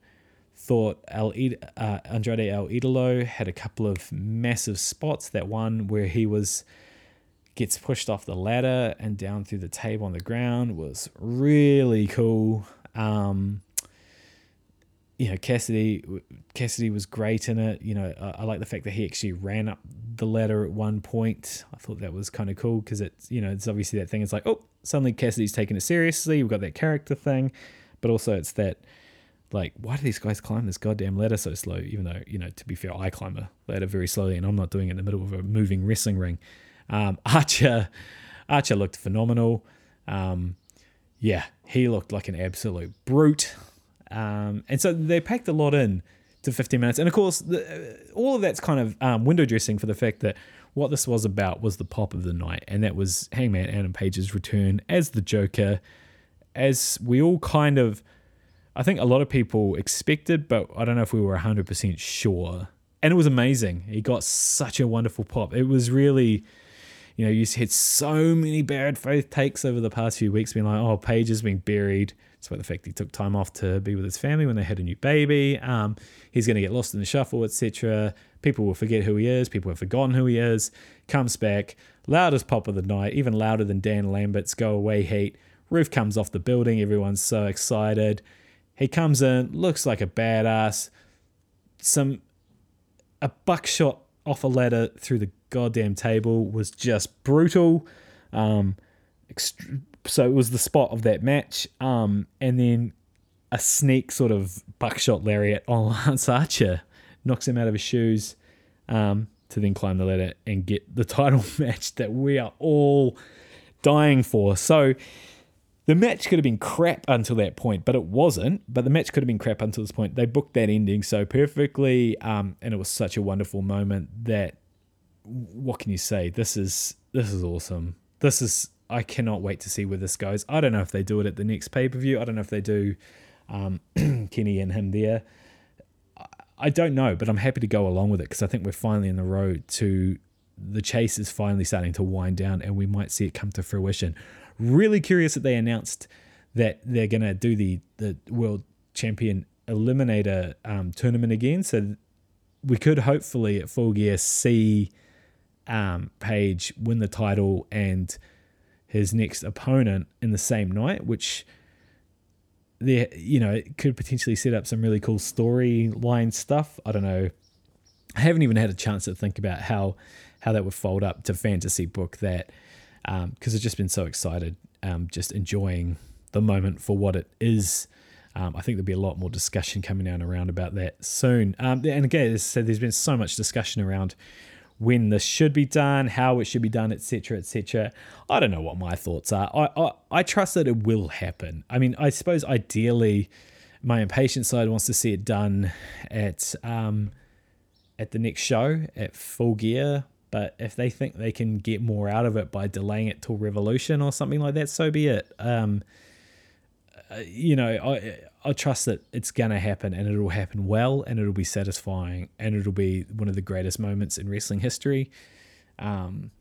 Thought El uh, Andrade El Idolo had a couple of massive spots. That one where he was gets pushed off the ladder and down through the table on the ground was really cool. Um, you know, Cassidy Cassidy was great in it. You know, I, I, like the fact that he actually ran up the ladder at one point. I thought that was kind of cool because it's you know it's obviously that thing. It's like oh suddenly Cassidy's taking it seriously. We've got that character thing, but also it's that like why do these guys climb this goddamn ladder so slow? Even though you know to be fair, I climb a ladder very slowly, and I'm not doing it in the middle of a moving wrestling ring. Um, Archer Archer looked phenomenal. Um, yeah, he looked like an absolute brute. Um, and so they packed a lot in to 15 minutes. And of course, the, all of that's kind of um, window dressing for the fact that what this was about was the pop of the night, and that was Hangman Adam Page's return as the Joker, as we all kind of, I think a lot of people expected, but I don't know if we were 100% sure. And it was amazing. He got such a wonderful pop. It was really, you know, you had so many bad faith takes over the past few weeks, being like, oh, Page is being buried. Despite the fact he took time off to be with his family when they had a new baby. Um, he's going to get lost in the shuffle, etc. People will forget who he is. People have forgotten who he is. Comes back, loudest pop of the night, even louder than Dan Lambert's Go Away Heat. Roof comes off the building. Everyone's so excited. He comes in, looks like a badass. Some a buckshot off a ladder through the goddamn table was just brutal. Um, ext- so it was the spot of that match. Um, and then a sneak sort of buckshot lariat on Lance Archer knocks him out of his shoes um, to then climb the ladder and get the title match that we are all dying for. So the match could have been crap until that point, but it wasn't. But the match could have been crap until this point. They booked that ending so perfectly, um, and it was such a wonderful moment that what can you say? This is this is awesome. This is I cannot wait to see where this goes. I don't know if they do it at the next pay per view. I don't know if they do um, Kenny and him there. I don't know, but I'm happy to go along with it because I think we're finally in the road to the chase is finally starting to wind down and we might see it come to fruition. Really curious that they announced that they're going to do the, the world champion eliminator um, tournament again. So we could hopefully at Full Gear see um, Page win the title and his next opponent in the same night, which there you know could potentially set up some really cool storyline stuff. I don't know. I haven't even had a chance to think about how how that would fold up to fantasy book that because um, I've just been so excited, um, just enjoying the moment for what it is. Um, I think there'll be a lot more discussion coming down around about that soon. Um, and again, as said, there's been so much discussion around when this should be done, how it should be done, etc., etc. I don't know what my thoughts are. I, I, I trust that it will happen. I mean, I suppose ideally, my impatient side wants to see it done at um, at the next show at full gear. But if they think they can get more out of it by delaying it till Revolution or something like that, so be it. Um, uh, you know, I I trust that it's gonna happen and it'll happen well and it'll be satisfying and it'll be one of the greatest moments in wrestling history. Um,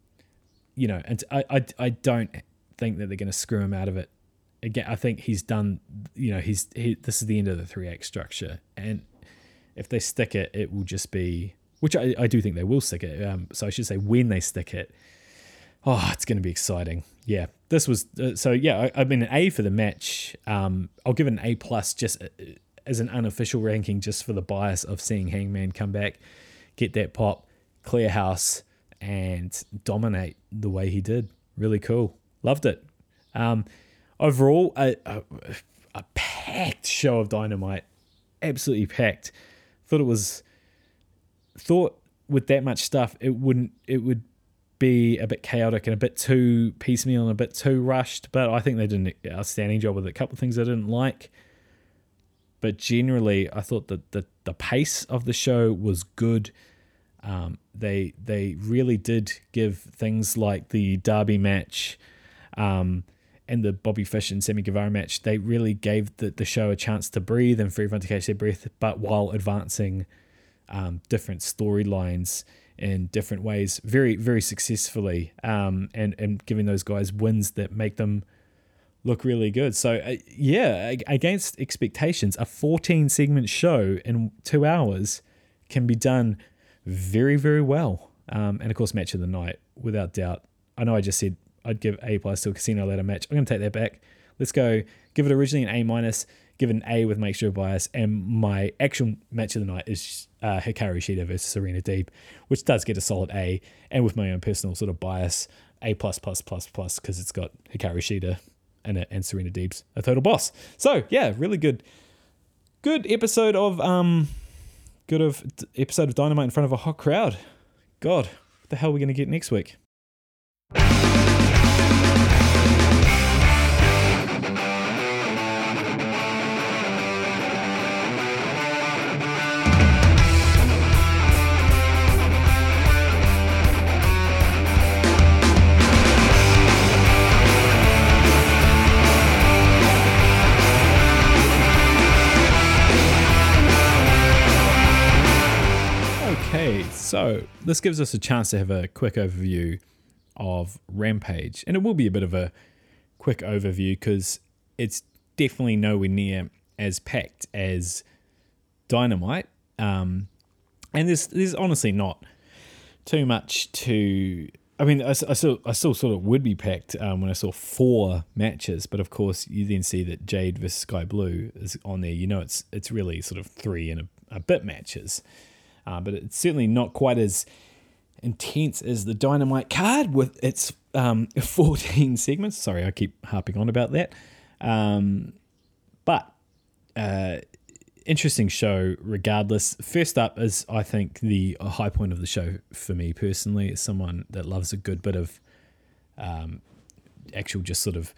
you know, and I I, I don't think that they're gonna screw him out of it. Again, I think he's done. You know, he's he, this is the end of the three act structure, and if they stick it, it will just be. Which I, I do think they will stick it. Um, so I should say when they stick it, oh, it's going to be exciting. Yeah, this was uh, so. Yeah, I, I mean, an A for the match. Um, I'll give it an A plus just uh, as an unofficial ranking, just for the bias of seeing Hangman come back, get that pop, clear house, and dominate the way he did. Really cool. Loved it. Um, overall, a, a, a packed show of Dynamite. Absolutely packed. Thought it was. Thought with that much stuff, it wouldn't. It would be a bit chaotic and a bit too piecemeal and a bit too rushed. But I think they did an outstanding job with a couple of things I didn't like. But generally, I thought that the, the pace of the show was good. Um, they they really did give things like the Darby match um, and the Bobby Fish and Sammy Guevara match. They really gave the, the show a chance to breathe and for everyone to catch their breath, but while advancing um, different storylines in different ways very very successfully um, and and giving those guys wins that make them look really good. So uh, yeah against expectations a 14 segment show in two hours can be done very very well. Um, and of course match of the night without doubt. I know i just said i'd give a plus to a casino ladder match. I'm going to take that back. Let's go. Give it originally an a minus give it an a with make sure bias and my actual match of the night is uh, Hikaru Shida versus Serena Deeb, which does get a solid A, and with my own personal sort of bias, A plus plus plus plus because it's got Hikaru Shida and and Serena Deeb's a total boss. So yeah, really good, good episode of um, good of episode of Dynamite in front of a hot crowd. God, what the hell are we gonna get next week? So, this gives us a chance to have a quick overview of Rampage. And it will be a bit of a quick overview because it's definitely nowhere near as packed as Dynamite. Um, and there's, there's honestly not too much to. I mean, I, I, still, I still sort of would be packed um, when I saw four matches, but of course, you then see that Jade versus Skye Blue is on there. You know, it's it's really sort of three and a, a bit matches uh, but it's certainly not quite as intense as the Dynamite card with its um, 14 segments. Sorry, I keep harping on about that. Um, but uh, interesting show regardless. First up is, I think, the high point of the show for me personally. As someone that loves a good bit of um, actual just sort of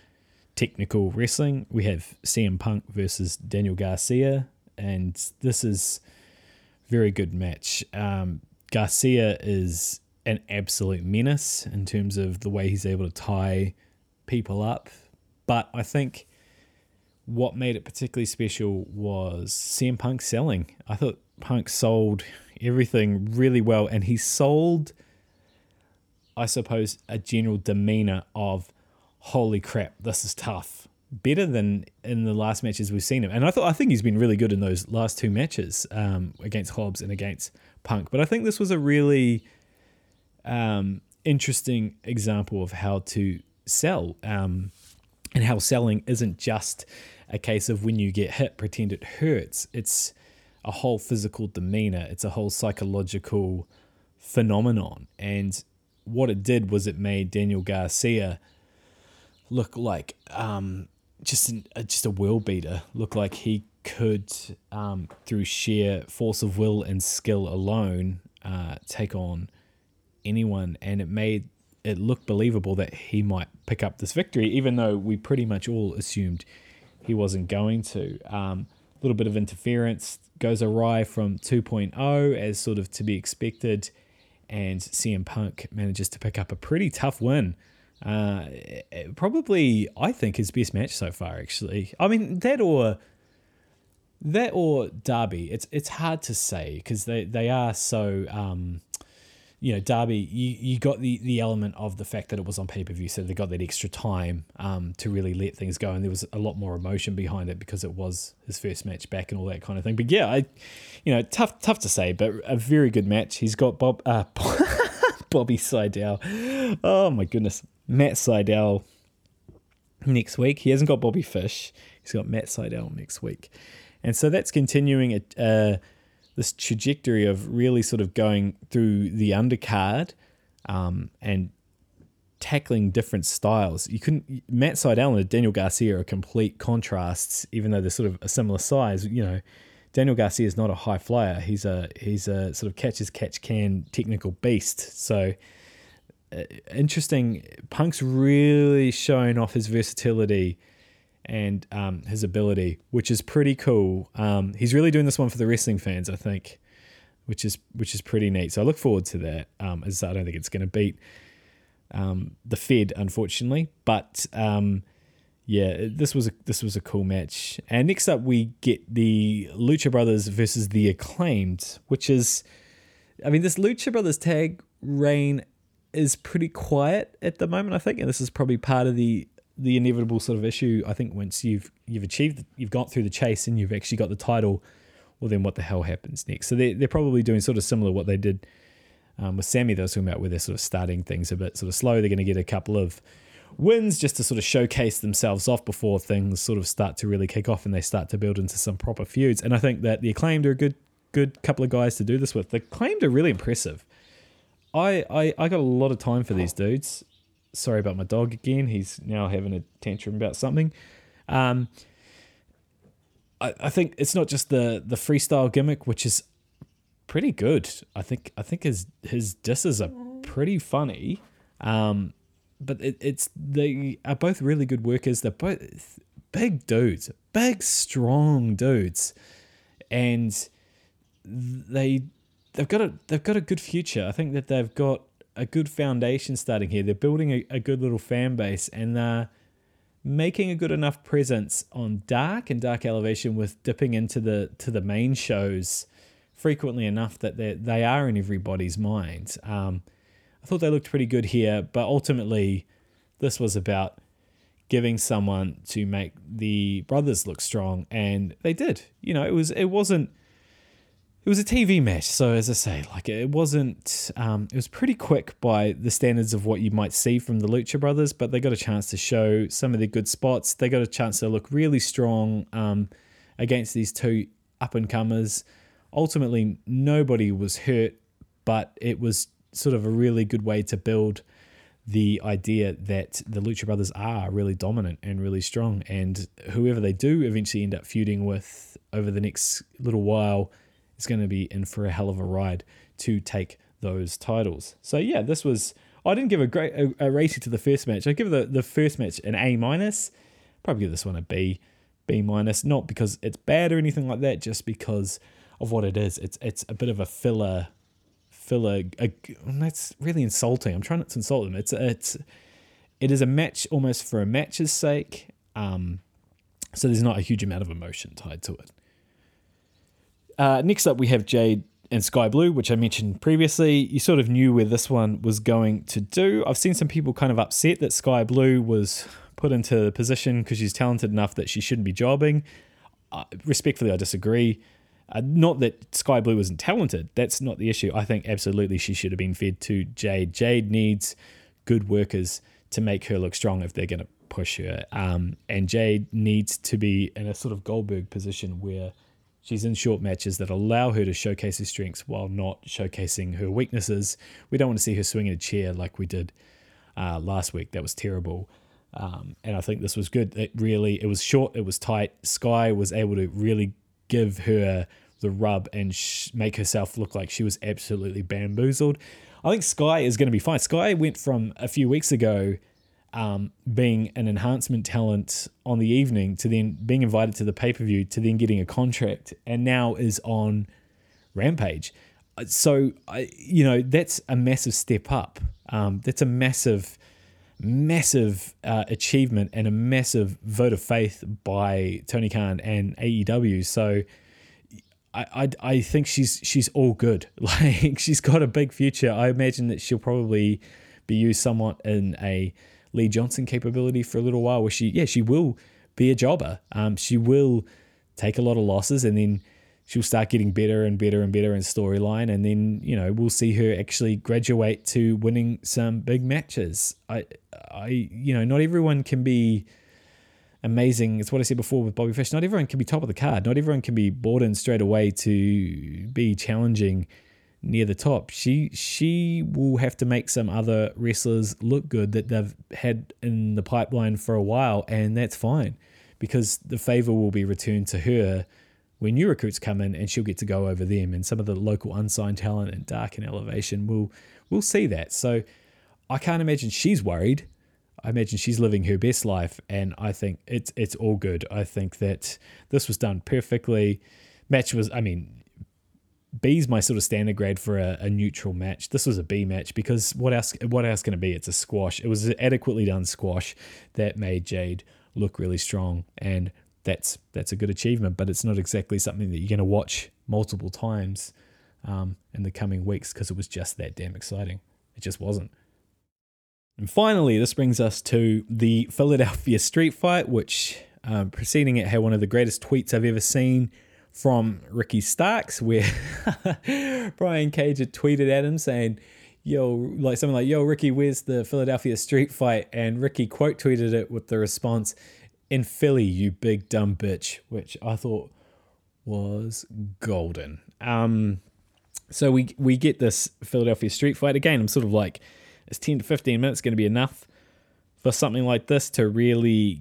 technical wrestling, we have CM Punk versus Daniel Garcia, and this is very good match. Um, Garcia is an absolute menace in terms of the way he's able to tie people up, but I think what made it particularly special was CM Punk selling. I thought Punk sold everything really well, and he sold, I suppose, a general demeanor of holy crap, this is tough. Better than in the last matches we've seen him, and I thought I think he's been really good in those last two matches um, against Hobbs and against Punk. But I think this was a really um, interesting example of how to sell um, and how selling isn't just a case of when you get hit, pretend it hurts. It's a whole physical demeanor, it's a whole psychological phenomenon. And what it did was it made Daniel Garcia look like um, just an, just a will beater, look like he could, um, through sheer force of will and skill alone, uh, take on anyone. And it made it look believable that he might pick up this victory, even though we pretty much all assumed he wasn't going to. A um, little bit of interference goes awry from 2.0 as sort of to be expected, and CM Punk manages to pick up a pretty tough win. Uh, probably, I think, his best match so far. Actually, I mean that or that or Darby. It's it's hard to say because they they are so um, you know, Darby, you, you got the, the element of the fact that it was on pay per view, so they got that extra time um, to really let things go, and there was a lot more emotion behind it because it was his first match back and all that kind of thing. But yeah, I, you know, tough tough to say, but a very good match. He's got Bob uh, Bobby Sydal. Oh my goodness, Matt Sydal next week. He hasn't got Bobby Fish. He's got Matt Sydal next week, and so that's continuing a. Uh, this trajectory of really sort of going through the undercard um, and tackling different styles. You couldn't Matt Sydal and Daniel Garcia are complete contrasts, even though they're sort of a similar size. You know, Daniel Garcia is not a high flyer. He's a he's a sort of catch as catch can technical beast. So uh, interesting. Punk's really showing off his versatility and um, his ability, which is pretty cool. Um, he's really doing this one for the wrestling fans, I think, which is which is pretty neat. So I look forward to that. Um, as I don't think it's going to beat um, the Fed, unfortunately, but um, yeah, this was a this was a cool match. And next up, we get the Lucha Brothers versus the Acclaimed, which is, I mean, this Lucha Brothers tag reign is pretty quiet at the moment, I think, and this is probably part of the the inevitable sort of issue. I think once you've you've achieved, you've got through the chase, and you've actually got the title, well, then what the hell happens next? So they're they're probably doing sort of similar what they did um, with Sammy. They were talking about where they're sort of starting things a bit sort of slow. They're going to get a couple of wins just to sort of showcase themselves off before things sort of start to really kick off and they start to build into some proper feuds. And I think that the acclaimed are a good good couple of guys to do this with. The acclaimed are really impressive. I, I, I got a lot of time for these dudes sorry about my dog again. He's now having a tantrum about something. Um, I, I think it's not just the the freestyle gimmick, which is pretty good. I think I think his his disses are pretty funny. Um, but it, it's they are both really good workers. They're both big dudes, big strong dudes, and they they've got a they've got a good future. I think that they've got a good foundation starting here. They're building a, a good little fan base and they're making a good enough presence on Dark and Dark Elevation with dipping into the to the main shows frequently enough that they they are in everybody's mind. Um, I thought they looked pretty good here, but ultimately, this was about giving someone to make the brothers look strong, and they did. You know, it was it wasn't it was a TV match, so as I say, like it wasn't. Um, it was pretty quick by the standards of what you might see from the Lucha Brothers, but they got a chance to show some of their good spots. They got a chance to look really strong um, against these two up and comers. Ultimately, nobody was hurt, but it was sort of a really good way to build the idea that the Lucha Brothers are really dominant and really strong, and whoever they do eventually end up feuding with over the next little while is going to be in for a hell of a ride to take those titles. So yeah, this was I didn't give a great a, a rating to the first match. I give the the first match an A minus. Probably give this one a B, B minus. Not because it's bad or anything like that, just because of what it is. It's it's a bit of a filler, filler. A, that's really insulting. I'm trying not to insult them. It's it's it is a match almost for a match's sake. Um, so there's not a huge amount of emotion tied to it. Uh, next up, we have Jade and Skye Blue, which I mentioned previously. You sort of knew where this one was going to do. I've seen some people kind of upset that Skye Blue was put into the position because she's talented enough that she shouldn't be jobbing. Uh, respectfully, I disagree. Uh, not that Skye Blue isn't talented. That's not the issue. I think absolutely she should have been fed to Jade. Jade needs good workers to make her look strong if they're going to push her. Um, and Jade needs to be in a sort of Goldberg position where she's in short matches that allow her to showcase her strengths while not showcasing her weaknesses. We don't want to see her swinging a chair like we did uh, last week. That was terrible. Um, and I think this was good. It really, it was short, it was tight. Skye was able to really give her the rub and sh- make herself look like she was absolutely bamboozled. I think Skye is going to be fine. Skye went from a few weeks ago um, being an enhancement talent on the evening to then being invited to the pay per view to then getting a contract and now is on Rampage. Uh, so, I, you know, that's a massive step up. Um, that's a massive, massive uh, achievement and a massive vote of faith by Tony Khan and AEW. So, I, I, I think she's she's all good. Like she's got a big future. I imagine that she'll probably be used somewhat in a Lee Johnson capability for a little while, where she yeah she will be a jobber. Um, she will take a lot of losses and then she'll start getting better and better and better in storyline, and then you know we'll see her actually graduate to winning some big matches. I I you know not everyone can be amazing. It's what I said before with Bobby Fish. Not everyone can be top of the card. Not everyone can be brought in straight away to be challenging near the top. She she will have to make some other wrestlers look good that they've had in the pipeline for a while, and that's fine because the favor will be returned to her when new recruits come in, and she'll get to go over them. And some of the local unsigned talent and Dark and Elevation will will see that. So I can't imagine she's worried I imagine she's living her best life, and I think it's it's all good. I think that this was done perfectly. Match was, I mean, B's my sort of standard grade for a, a neutral match. This was a B match because what else? What else can it be? It's a squash. It was an adequately done squash that made Jade look really strong, and that's that's a good achievement. But it's not exactly something that you're going to watch multiple times um, in the coming weeks because it was just that damn exciting. It just wasn't. And finally, this brings us to the Philadelphia street fight, which um, preceding it had one of the greatest tweets I've ever seen from Ricky Starks, where Brian Cage had tweeted at him saying, Yo, like something like, Yo, Ricky, where's the Philadelphia street fight? And Ricky quote tweeted it with the response, In Philly, you big dumb bitch, which I thought was golden. Um, so we we get this Philadelphia street fight again. I'm sort of like, is 10 to 15 minutes going to be enough for something like this to really,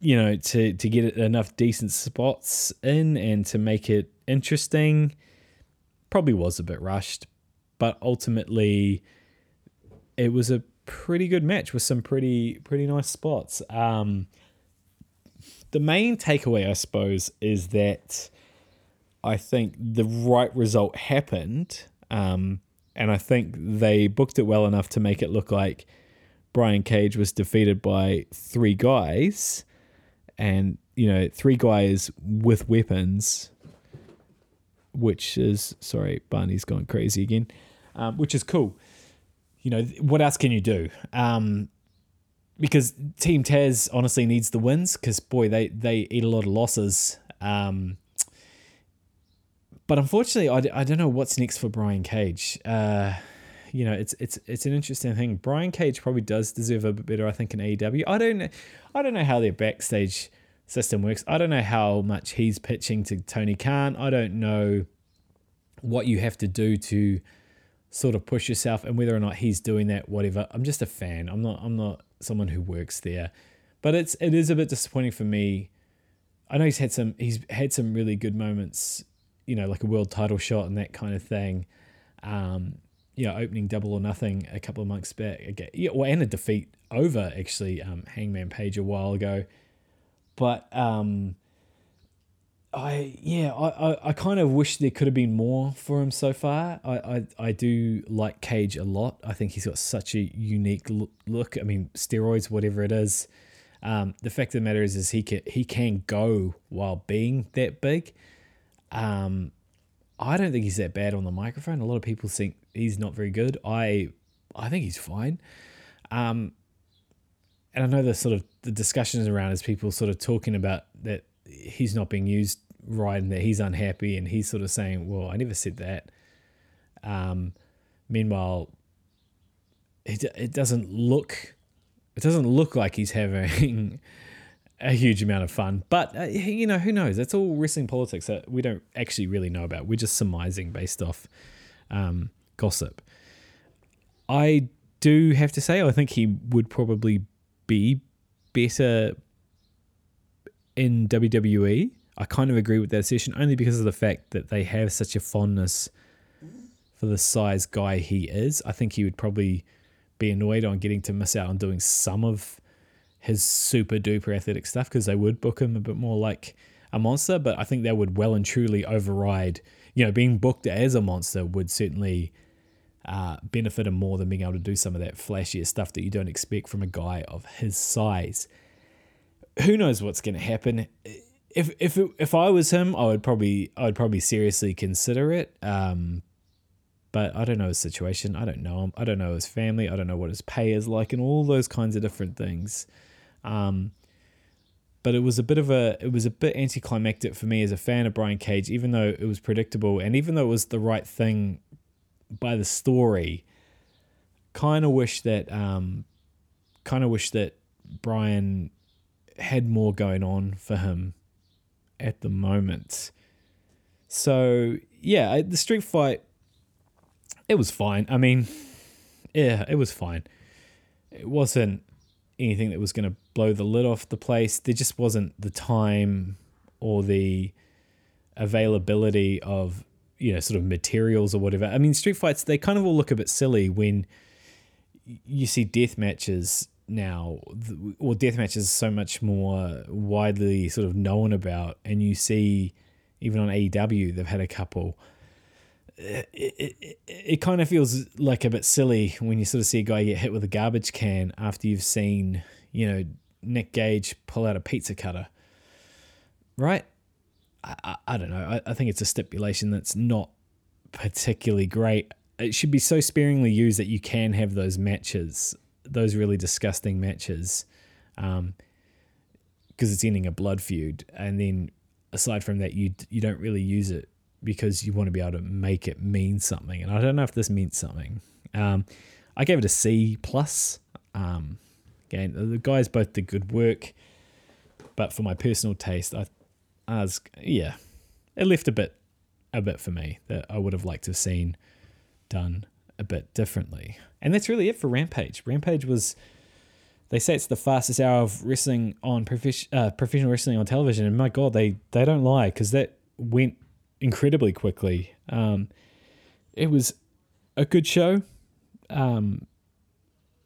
you know, to, to get enough decent spots in and to make it interesting? Probably was a bit rushed, but ultimately it was a pretty good match with some pretty pretty nice spots. Um, the main takeaway, I suppose, is that I think the right result happened. Um, and I think they booked it well enough to make it look like Brian Cage was defeated by three guys, and you know, three guys with weapons, which is sorry, Barney's gone crazy again, um, which is cool. You know, what else can you do? Um, because Team Taz honestly needs the wins because boy, they they eat a lot of losses. Um, but unfortunately, I, I don't know what's next for Brian Cage. Uh, you know, it's it's it's an interesting thing. Brian Cage probably does deserve a bit better, I think, in AEW. I don't I don't know how their backstage system works. I don't know how much he's pitching to Tony Khan. I don't know what you have to do to sort of push yourself and whether or not he's doing that. Whatever. I'm just a fan. I'm not. I'm not someone who works there. But it's it is a bit disappointing for me. I know he's had some he's had some really good moments you know, like a world title shot and that kind of thing. Um, you know, opening double or nothing a couple of months back. Again, yeah, well, and a defeat over actually um, Hangman Page a while ago. But um, I yeah, I, I, I kind of wish there could have been more for him so far. I, I, I do like Cage a lot. I think he's got such a unique look. I mean, steroids, whatever it is. Um, the fact of the matter is, is he can he can go while being that big. Um, I don't think he's that bad on the microphone. A lot of people think he's not very good. I I think he's fine. Um, and I know the sort of the discussions around is people sort of talking about that he's not being used right and that he's unhappy and he's sort of saying, "Well, I never said that." Um, meanwhile, it it doesn't look it doesn't look like he's having a huge amount of fun. But uh, you know, who knows? That's all wrestling politics that we don't actually really know about. We're just surmising based off um, gossip. I do have to say, I think he would probably be better in WWE. I kind of agree with that session only because of the fact that they have such a fondness for the size guy he is. I think he would probably be annoyed on getting to miss out on doing some of his super duper athletic stuff because they would book him a bit more like a monster, but I think that would well and truly override, you know, being booked as a monster would certainly uh, benefit him more than being able to do some of that flashier stuff that you don't expect from a guy of his size. Who knows what's going to happen? If if if I was him, I would probably I would probably seriously consider it. Um, but I don't know his situation. I don't know him. I don't know his family. I don't know what his pay is like, and all those kinds of different things. Um, but it was a bit of a it was a bit anticlimactic for me as a fan of Brian Cage, even though it was predictable and even though it was the right thing by the story. Kind of wish that um, kind of wish that Brian had more going on for him at the moment. So yeah, the street fight it was fine. I mean, yeah, it was fine. It wasn't anything that was going to blow the lid off the place. There just wasn't the time or the availability of you know sort of materials or whatever. I mean, street fights they kind of all look a bit silly when you see death matches now, or death matches are so much more widely sort of known about, and you see even on AEW they've had a couple uh, it, it, it kind of feels like a bit silly when you sort of see a guy get hit with a garbage can after you've seen, you know, Nick Gage pull out a pizza cutter. Right? I, I, I don't know. I, I think it's a stipulation that's not particularly great. It should be so sparingly used that you can have those matches, those really disgusting matches, because um, it's ending a blood feud. And then aside from that, you you don't really use it because you want to be able to make it mean something. And I don't know if this meant something. Um, I gave it a C plus. Um, again, the guys both did good work, but for my personal taste, I, I was yeah, it left a bit, a bit for me that I would have liked to have seen done a bit differently. And that's really it for Rampage. Rampage was. They say it's the fastest hour of wrestling on prof- uh, professional wrestling on television, and my god, they they don't lie because that went incredibly quickly. Um, it was a good show. Um,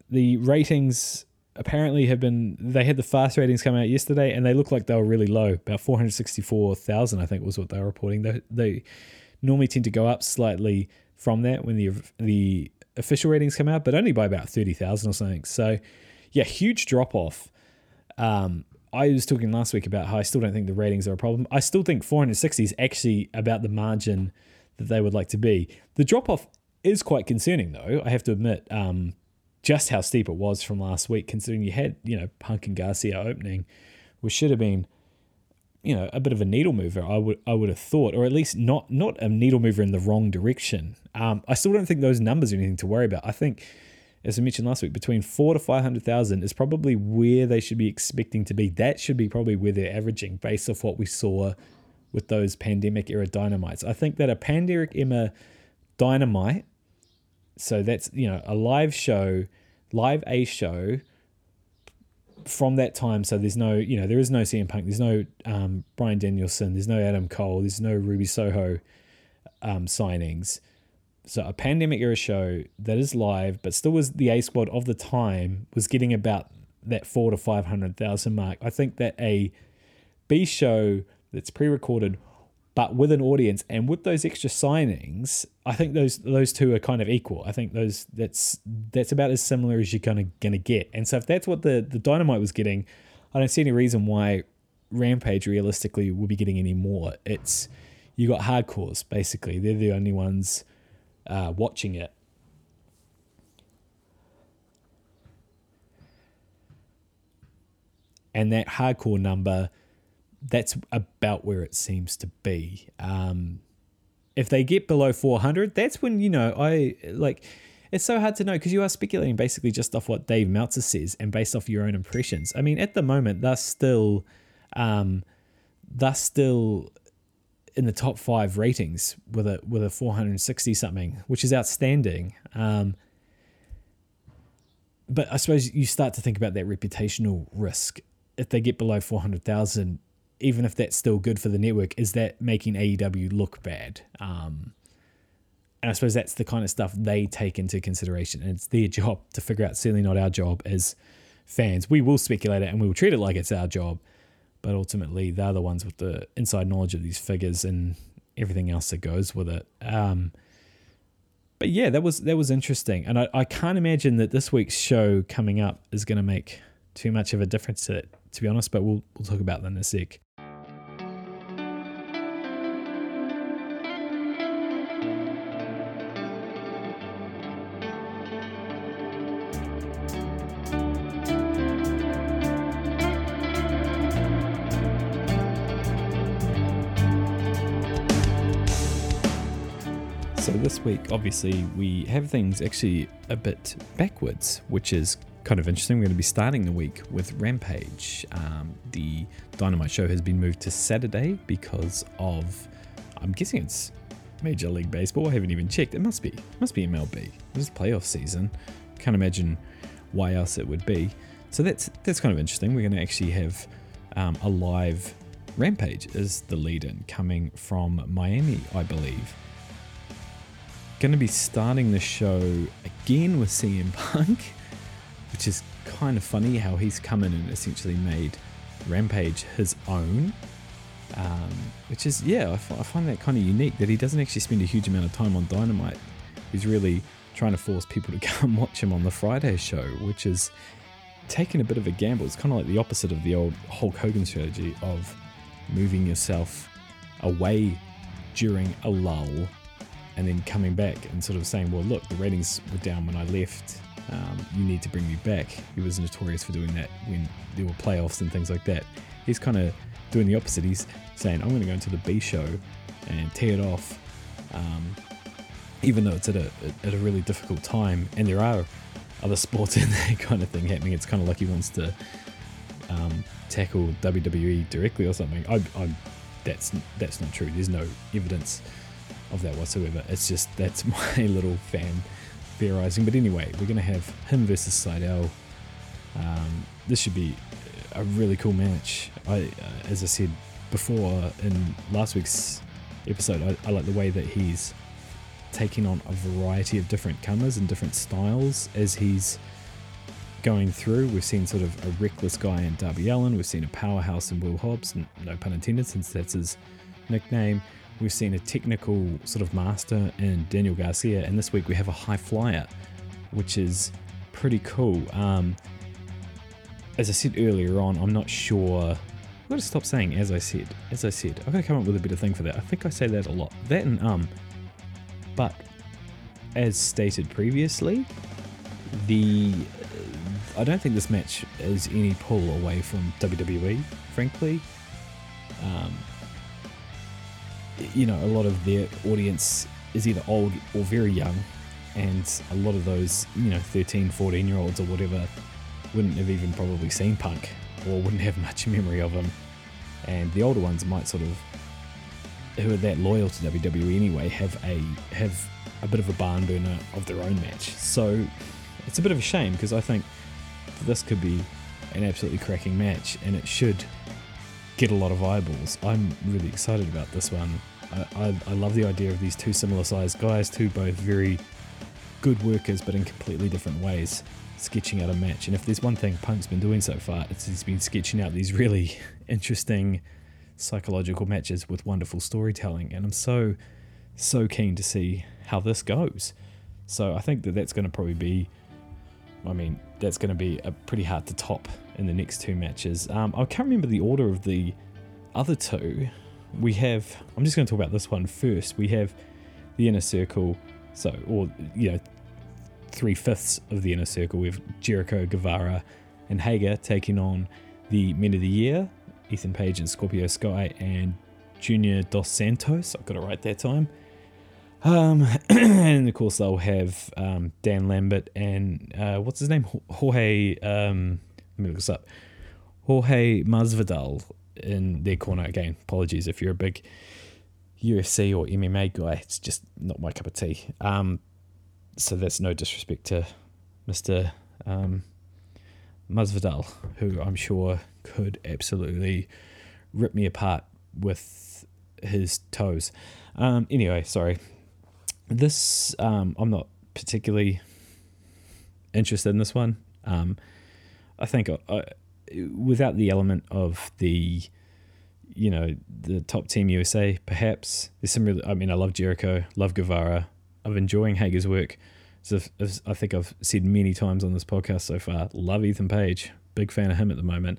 the ratings apparently have been they had the fast ratings come out yesterday and they look like they were really low about 464,000 I think was what they were reporting they, they normally tend to go up slightly from that when the the official ratings come out but only by about 30,000 or something so yeah huge drop off um, I was talking last week about how I still don't think the ratings are a problem. I still think 460 is actually about the margin that they would like to be. The drop off is quite concerning, though. I have to admit, um, just how steep it was from last week, considering you had you know Punk and Garcia opening, which should have been you know a bit of a needle mover. I would I would have thought, or at least not not a needle mover in the wrong direction. Um, I still don't think those numbers are anything to worry about. I think as I mentioned last week, between four to five hundred thousand is probably where they should be expecting to be. That should be probably where they're averaging based off what we saw with those pandemic era dynamites. I think that a pandemic era dynamite, so that's you know a live show, live a show from that time. So there's no you know there is no CM Punk, there's no um, Bryan Danielson, there's no Adam Cole, there's no Ruby Soho um, signings so a pandemic era show that is live, but still was the A squad of the time was getting about that four to five hundred thousand mark. I think that a B show that's pre-recorded, but with an audience and with those extra signings, I think those those two are kind of equal. I think those that's that's about as similar as you're gonna gonna get. And so if that's what the the Dynamite was getting, I don't see any reason why Rampage realistically will be getting any more. It's you got hardcores basically. They're the only ones uh, watching it. And that hardcore number, that's about where it seems to be. Um, if they get below 400, that's when, you know, I like it's so hard to know because you are speculating basically just off what Dave Meltzer says and based off your own impressions. I mean, at the moment, they're still, um, they're still in the top five ratings with a with a 460 something, which is outstanding. Um, but I suppose you start to think about that reputational risk. If they get below 400,000, even if that's still good for the network, is that making AEW look bad? Um, and I suppose that's the kind of stuff they take into consideration. And it's their job to figure out, certainly not our job as fans. We will speculate it and we will treat it like it's our job but ultimately they're the ones with the inside knowledge of these figures and everything else that goes with it. Um, but yeah, that was that was interesting, and I, I can't imagine that this week's show coming up is going to make too much of a difference to it, to be honest. But we'll we'll talk about that in a sec. This week, obviously, we have things actually a bit backwards, which is kind of interesting. We're going to be starting the week with Rampage. Um, the Dynamite show has been moved to Saturday because of, I'm guessing it's Major League Baseball. I haven't even checked. It must be. It must be MLB. It's playoff season. Can't imagine why else it would be. So that's that's kind of interesting. We're going to actually have um, a live Rampage as the lead-in coming from Miami, I believe going to be starting the show again with CM Punk, which is kind of funny how he's come in and essentially made Rampage his own. Um, which is, yeah, I, f- I find that kind of unique that he doesn't actually spend a huge amount of time on Dynamite. He's really trying to force people to come watch him on the Friday show, which is taking a bit of a gamble. It's kind of like the opposite of the old Hulk Hogan strategy of moving yourself away during a lull and then coming back and sort of saying, well, look, the ratings were down when I left. Um, you need to bring me back. He was notorious for doing that when there were playoffs and things like that. He's kind of doing the opposite. He's saying, I'm going to go into the B show and tear it off, um, even though it's at a, at a really difficult time. And there are other sports in that kind of thing happening. It's kind of like he wants to um, tackle WWE directly or something. I, I, that's that's not true. There's no evidence of that whatsoever. It's just that's my little fan theorizing. But anyway, we're going to have him versus Sydal. Um, this should be a really cool match. I, uh, as I said before in last week's episode, I, I like the way that he's taking on a variety of different comers and different styles as he's going through. We've seen sort of a reckless guy in Darby Allin. We've seen a powerhouse in Will Hobbs, no pun intended, since that's his nickname. We've seen a technical sort of master in Daniel Garcia, and this week we have a high flyer, which is pretty cool. Um, as I said earlier on, I'm not sure. I've got to stop saying as I said. As I said, I've got to come up with a better thing for that. I think I say that a lot. That and um. But as stated previously, the I don't think this match is any pull away from WWE. Frankly, um, you know, a lot of their audience is either old or very young, and a lot of those, you know, 13, 14 year olds or whatever wouldn't have even probably seen Punk or wouldn't have much memory of him. And the older ones might sort of, who are that loyal to WWE anyway, have a have a bit of a barn burner of their own match. So it's a bit of a shame because I think this could be an absolutely cracking match, and it should get a lot of eyeballs. I'm really excited about this one. I, I, I love the idea of these two similar sized guys, two both very good workers, but in completely different ways, sketching out a match. And if there's one thing Punk's been doing so far, it's he's been sketching out these really interesting psychological matches with wonderful storytelling. And I'm so, so keen to see how this goes. So I think that that's going to probably be, I mean, that's going to be a pretty hard to top in the next two matches. Um, I can't remember the order of the other two. We have, I'm just going to talk about this one first. We have the inner circle, so, or, you know, three fifths of the inner circle. We have Jericho, Guevara, and Hager taking on the Men of the Year, Ethan Page and Scorpio Sky, and Junior Dos Santos. I got it right that time. Um, and of course they'll have um, Dan Lambert and uh, what's his name? Jorge. Um, let me look this up. Jorge Masvidal in their corner again. Apologies if you're a big UFC or MMA guy. It's just not my cup of tea. Um, so that's no disrespect to Mister um, Masvidal, who I'm sure could absolutely rip me apart with his toes. Um, anyway, sorry, this um, I'm not particularly interested in this one. Um, I think uh, without the element of the you know the top team USA, perhaps there's some really. I mean, I love Jericho, love Guevara. I'm enjoying Hager's work. So I think I've said many times on this podcast so far, love Ethan Page. Big fan of him at the moment.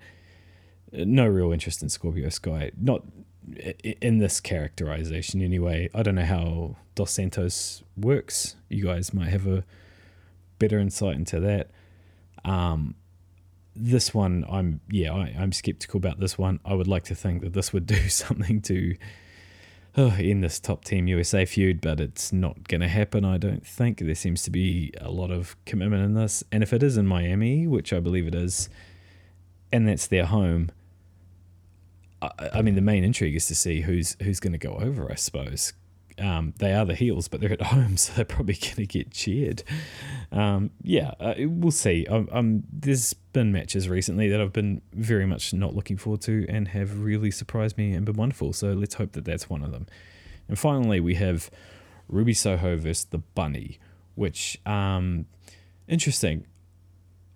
No real interest in Scorpio Sky. Not in this characterization anyway. I don't know how Dos Santos works. You guys might have a better insight into that. Um, this one, I'm yeah, I, am skeptical about this one. I would like to think that this would do something to oh, in this top team USA feud, but it's not going to happen. I don't think there seems to be a lot of commitment in this, and if it is in Miami, which I believe it is, and that's their home I, I mean, the main intrigue is to see who's who's going to go over. I suppose um, they are the heels, but they're at home, so they're probably going to get cheered. Um, yeah, uh, we'll see. There's been matches recently that I've been very much not looking forward to and have really surprised me and been wonderful. So let's hope that that's one of them. And finally, we have Ruby Soho versus the Bunny, which um, interesting.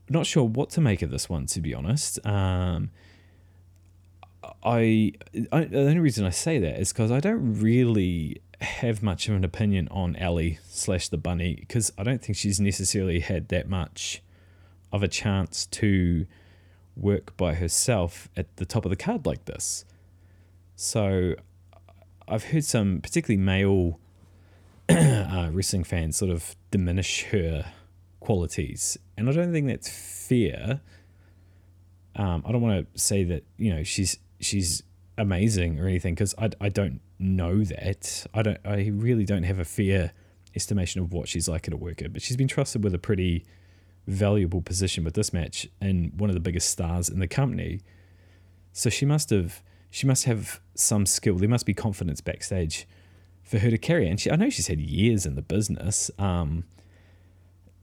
Not sure what to make of this one, to be honest. Um, I, I the only reason I say that is because I don't really have much of an opinion on Allie slash the bunny because I don't think she's necessarily had that much of a chance to work by herself at the top of the card like this. So I've heard some particularly male uh, wrestling fans sort of diminish her qualities, and I don't think that's fair. Um, I don't want to say that you know she's she's amazing or anything because I, I don't know that. I don't I really don't have a fair estimation of what she's like at a worker, but she's been trusted with a pretty valuable position with this match and one of the biggest stars in the company. So she must have she must have some skill. There must be confidence backstage for her to carry. And she, I know she's had years in the business. Um,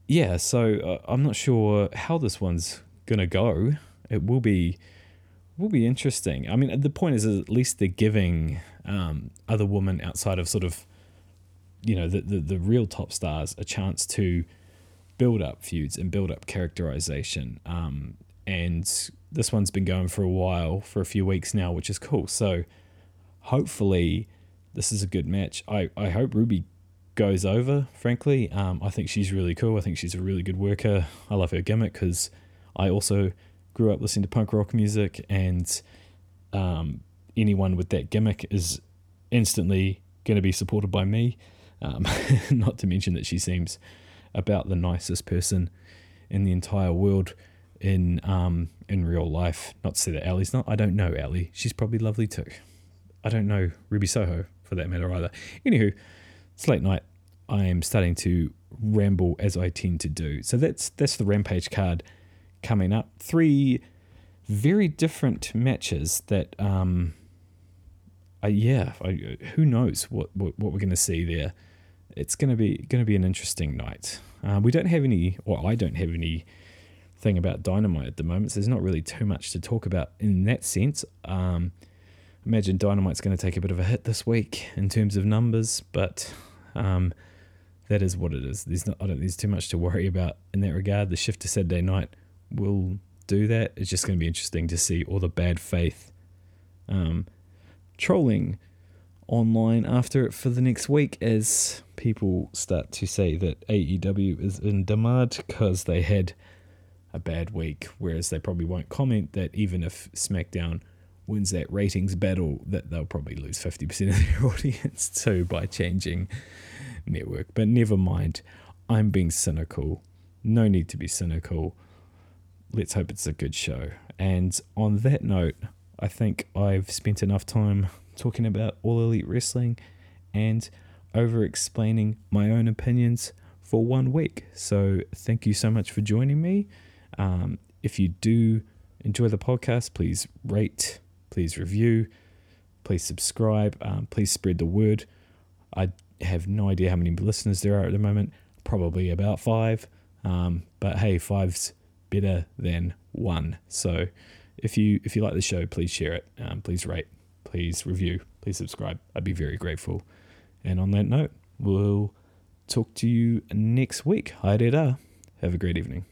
yeah, so uh, I'm not sure how this one's gonna go. It will be will be interesting. I mean, the point is, at least they're giving um, other women outside of sort of, you know, the, the, the real top stars a chance to build up feuds and build up characterization. Um, and this one's been going for a while, for a few weeks now, which is cool. So hopefully this is a good match. I, I hope Ruby goes over, frankly. Um, I think she's really cool. I think she's a really good worker. I love her gimmick because I also grew up listening to punk rock music, and um, anyone with that gimmick is instantly going to be supported by me. Um, not to mention that she seems about the nicest person in the entire world in um, in real life. Not to say that Allie's not. I don't know Allie. She's probably lovely too. I don't know Ruby Soho for that matter either. Anywho, it's late night. I am starting to ramble as I tend to do. So that's that's the Rampage card coming up. Three very different matches that, um, uh, yeah, I, who knows what, what, what we're going to see there. It's going to be going to be an interesting night. Uh, we don't have any, or I don't have any thing about Dynamite at the moment. So there's not really too much to talk about in that sense. Um, imagine Dynamite's going to take a bit of a hit this week in terms of numbers, but um, that is what it is. There's not, I don't. There's too much to worry about in that regard. The shift to Saturday night will do that. It's just going to be interesting to see all the bad faith um, trolling online after it for the next week as people start to say that AEW is in demand because they had a bad week, whereas they probably won't comment that even if SmackDown wins that ratings battle, that they'll probably lose 50% of their audience too by changing network. But never mind, I'm being cynical. No need to be cynical. Let's hope it's a good show. And on that note, I think I've spent enough time talking about All Elite Wrestling and over explaining my own opinions for one week. So thank you so much for joining me. Um, if you do enjoy the podcast, please rate, please review, please subscribe, um, please spread the word. I have no idea how many listeners there are at the moment, probably about five. Um, but hey, five's better than one. So if you if you like the show, please share it, um, please rate, please review, please subscribe. I'd be very grateful. And on that note, we'll talk to you next week. Hi, Have a great evening.